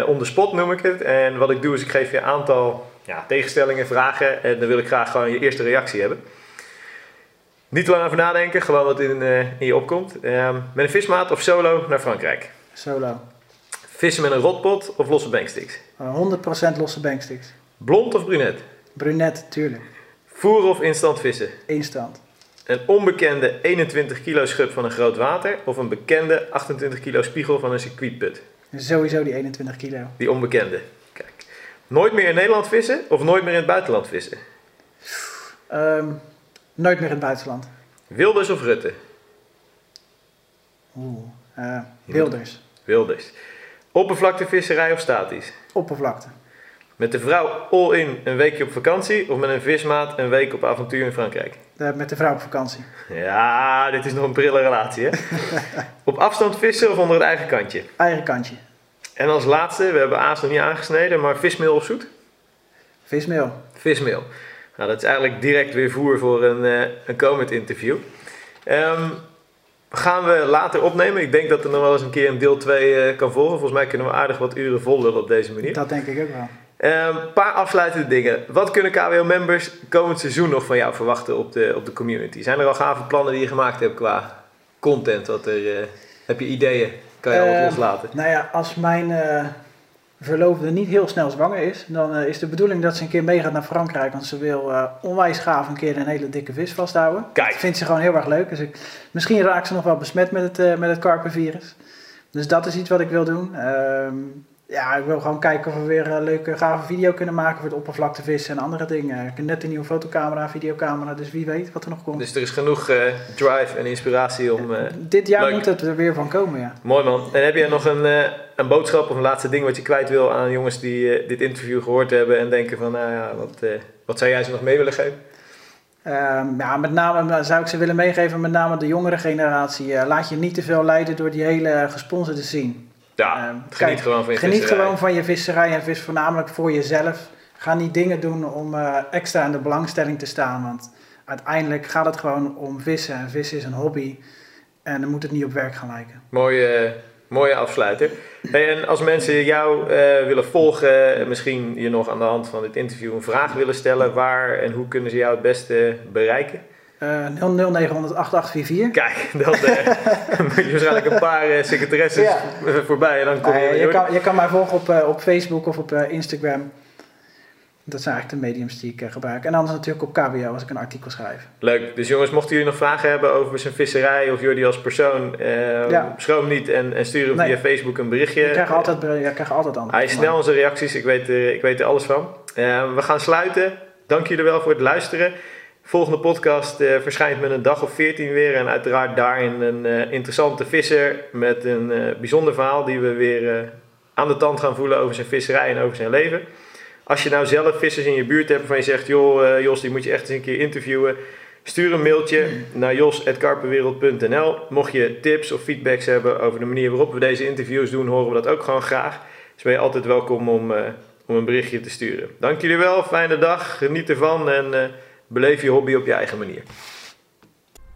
on the spot noem ik het. En wat ik doe is ik geef je een aantal ja, tegenstellingen, vragen en dan wil ik graag gewoon je eerste reactie hebben. Niet te lang over nadenken, gewoon wat in, in je opkomt. Eh, met een vismaat of solo naar Frankrijk? Solo. Vissen met een rotpot of losse banksticks? Eh, 100% losse banksticks. Blond of brunet? Brunet, tuurlijk. Voeren of instant vissen? Instant. Een onbekende 21 kilo schub van een groot water of een bekende 28 kilo spiegel van een circuitput? Sowieso die 21 kilo. Die onbekende. Kijk. Nooit meer in Nederland vissen of nooit meer in het buitenland vissen? Ehm, nooit meer in het buitenland. Wilders of Rutte? Oeh. eh, wilders. Wilders. Oppervlaktevisserij of statisch? Oppervlakte. Met de vrouw all in een weekje op vakantie of met een vismaat een week op avontuur in Frankrijk? Eh, met de vrouw op vakantie. Ja, dit is nog een prille relatie hè? op afstand vissen of onder het eigen kantje? Eigen kantje. En als laatste, we hebben Aas nog niet aangesneden, maar vismeel of zoet? Vismeel. Vismeel. Nou, dat is eigenlijk direct weer voer voor een, eh, een komend interview. Ehm, gaan we later opnemen. Ik denk dat er nog wel eens een keer een deel 2 eh, kan volgen. Volgens mij kunnen we aardig wat uren vol op deze manier. Dat denk ik ook wel. Een paar afsluitende dingen. Wat kunnen KWO-members komend seizoen nog van jou verwachten op de, op de community? Zijn er al gave plannen die je gemaakt hebt qua content? Wat er, eh, heb je ideeën? Kan je al wat Eh, loslaten? Nou ja, als mijn eh, verloofde niet heel snel zwanger is, dan eh, is de bedoeling dat ze een keer meegaat naar Frankrijk. Want ze wil onwijs gaaf een keer een hele dikke vis vasthouden. Kijk. Dat vindt ze gewoon heel erg leuk. Dus ik, misschien raakt ze nog wel besmet met het, met het karpenvirus. Dus dat is iets wat ik wil doen. Ehm, ja, ik wil gewoon kijken of we weer een leuke, gave video kunnen maken voor het oppervlaktevissen en andere dingen. Ik heb net een nieuwe fotocamera, videocamera, dus wie weet wat er nog komt. Dus er is genoeg eh, drive en inspiratie om... eh, Dit jaar leuk. moet het er weer van komen, ja. Mooi man. En heb jij nog een, eh, een boodschap of een laatste ding wat je kwijt wil aan jongens die eh, dit interview gehoord hebben en denken van, nou ja, wat, eh, wat zou jij ze nog mee willen geven? Ehm, ja, met name eh, zou ik ze willen meegeven, met name de jongere generatie. eh, laat je niet te veel leiden door die hele gesponsorde scene. Ja, Ehm, geniet kijk, gewoon van je Geniet visserij. gewoon van je visserij en vis voornamelijk voor jezelf. Ga niet dingen doen om eh, extra in de belangstelling te staan, want uiteindelijk gaat het gewoon om vissen. En vissen is een hobby en dan moet het niet op werk gaan lijken. Mooie, mooie afsluiter. Hey, en als mensen jou eh, willen volgen, en misschien je nog aan de hand van dit interview een vraag willen stellen, waar en hoe kunnen ze jou het beste bereiken? Eh 0900 8844. Kijk, dan eh, moet je waarschijnlijk een paar eh, secretaresses Ja. voorbij en dan kom je... Je, kan, je kan mij volgen op, eh, op Facebook of op Instagram. Dat zijn eigenlijk de mediums die ik gebruik. En anders natuurlijk op KBO als ik een artikel schrijf. Leuk. Dus jongens, mochten jullie nog vragen hebben over zijn visserij of Jordi als persoon, eh, Ja. schroom niet en, en stuur Nee. via Facebook een berichtje. Ik krijg altijd, ik krijg altijd antwoord. Hij is snel zijn reacties, ik weet, er, ik weet er alles van. We gaan sluiten. Dank jullie wel voor het luisteren. Volgende podcast eh, verschijnt met een dag of 14 weer. En uiteraard daarin een eh, interessante visser met een eh, bijzonder verhaal die we weer aan de tand gaan voelen over zijn visserij en over zijn leven. Als je nou zelf vissers in je buurt hebt waarvan je zegt, joh Jos, die moet je echt eens een keer interviewen. Stuur een mailtje naar jos.karpenwereld.nl. Mocht je tips of feedbacks hebben over de manier waarop we deze interviews doen, horen we dat ook gewoon graag. Dus ben je altijd welkom om, om een berichtje te sturen. Dank jullie wel, fijne dag, geniet ervan en beleef je hobby op je eigen manier.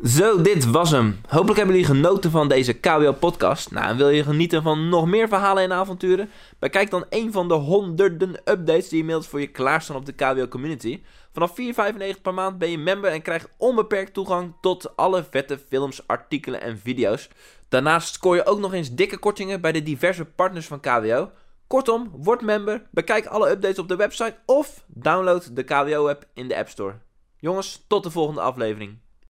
Zo, dit was hem. Hopelijk hebben jullie genoten van deze KWO-podcast. Nou, en wil je genieten van nog meer verhalen en avonturen? Bekijk dan een van de honderden updates die inmiddels voor je klaarstaan op de KWO-community. Vanaf 4,95 per maand ben je member en krijgt onbeperkt toegang tot alle vette films, artikelen en video's. Daarnaast scoor je ook nog eens dikke kortingen bij de diverse partners van KWO. Kortom, word member, bekijk alle updates op de website of download de KWO-app in de App Store. Jongens, tot de volgende aflevering.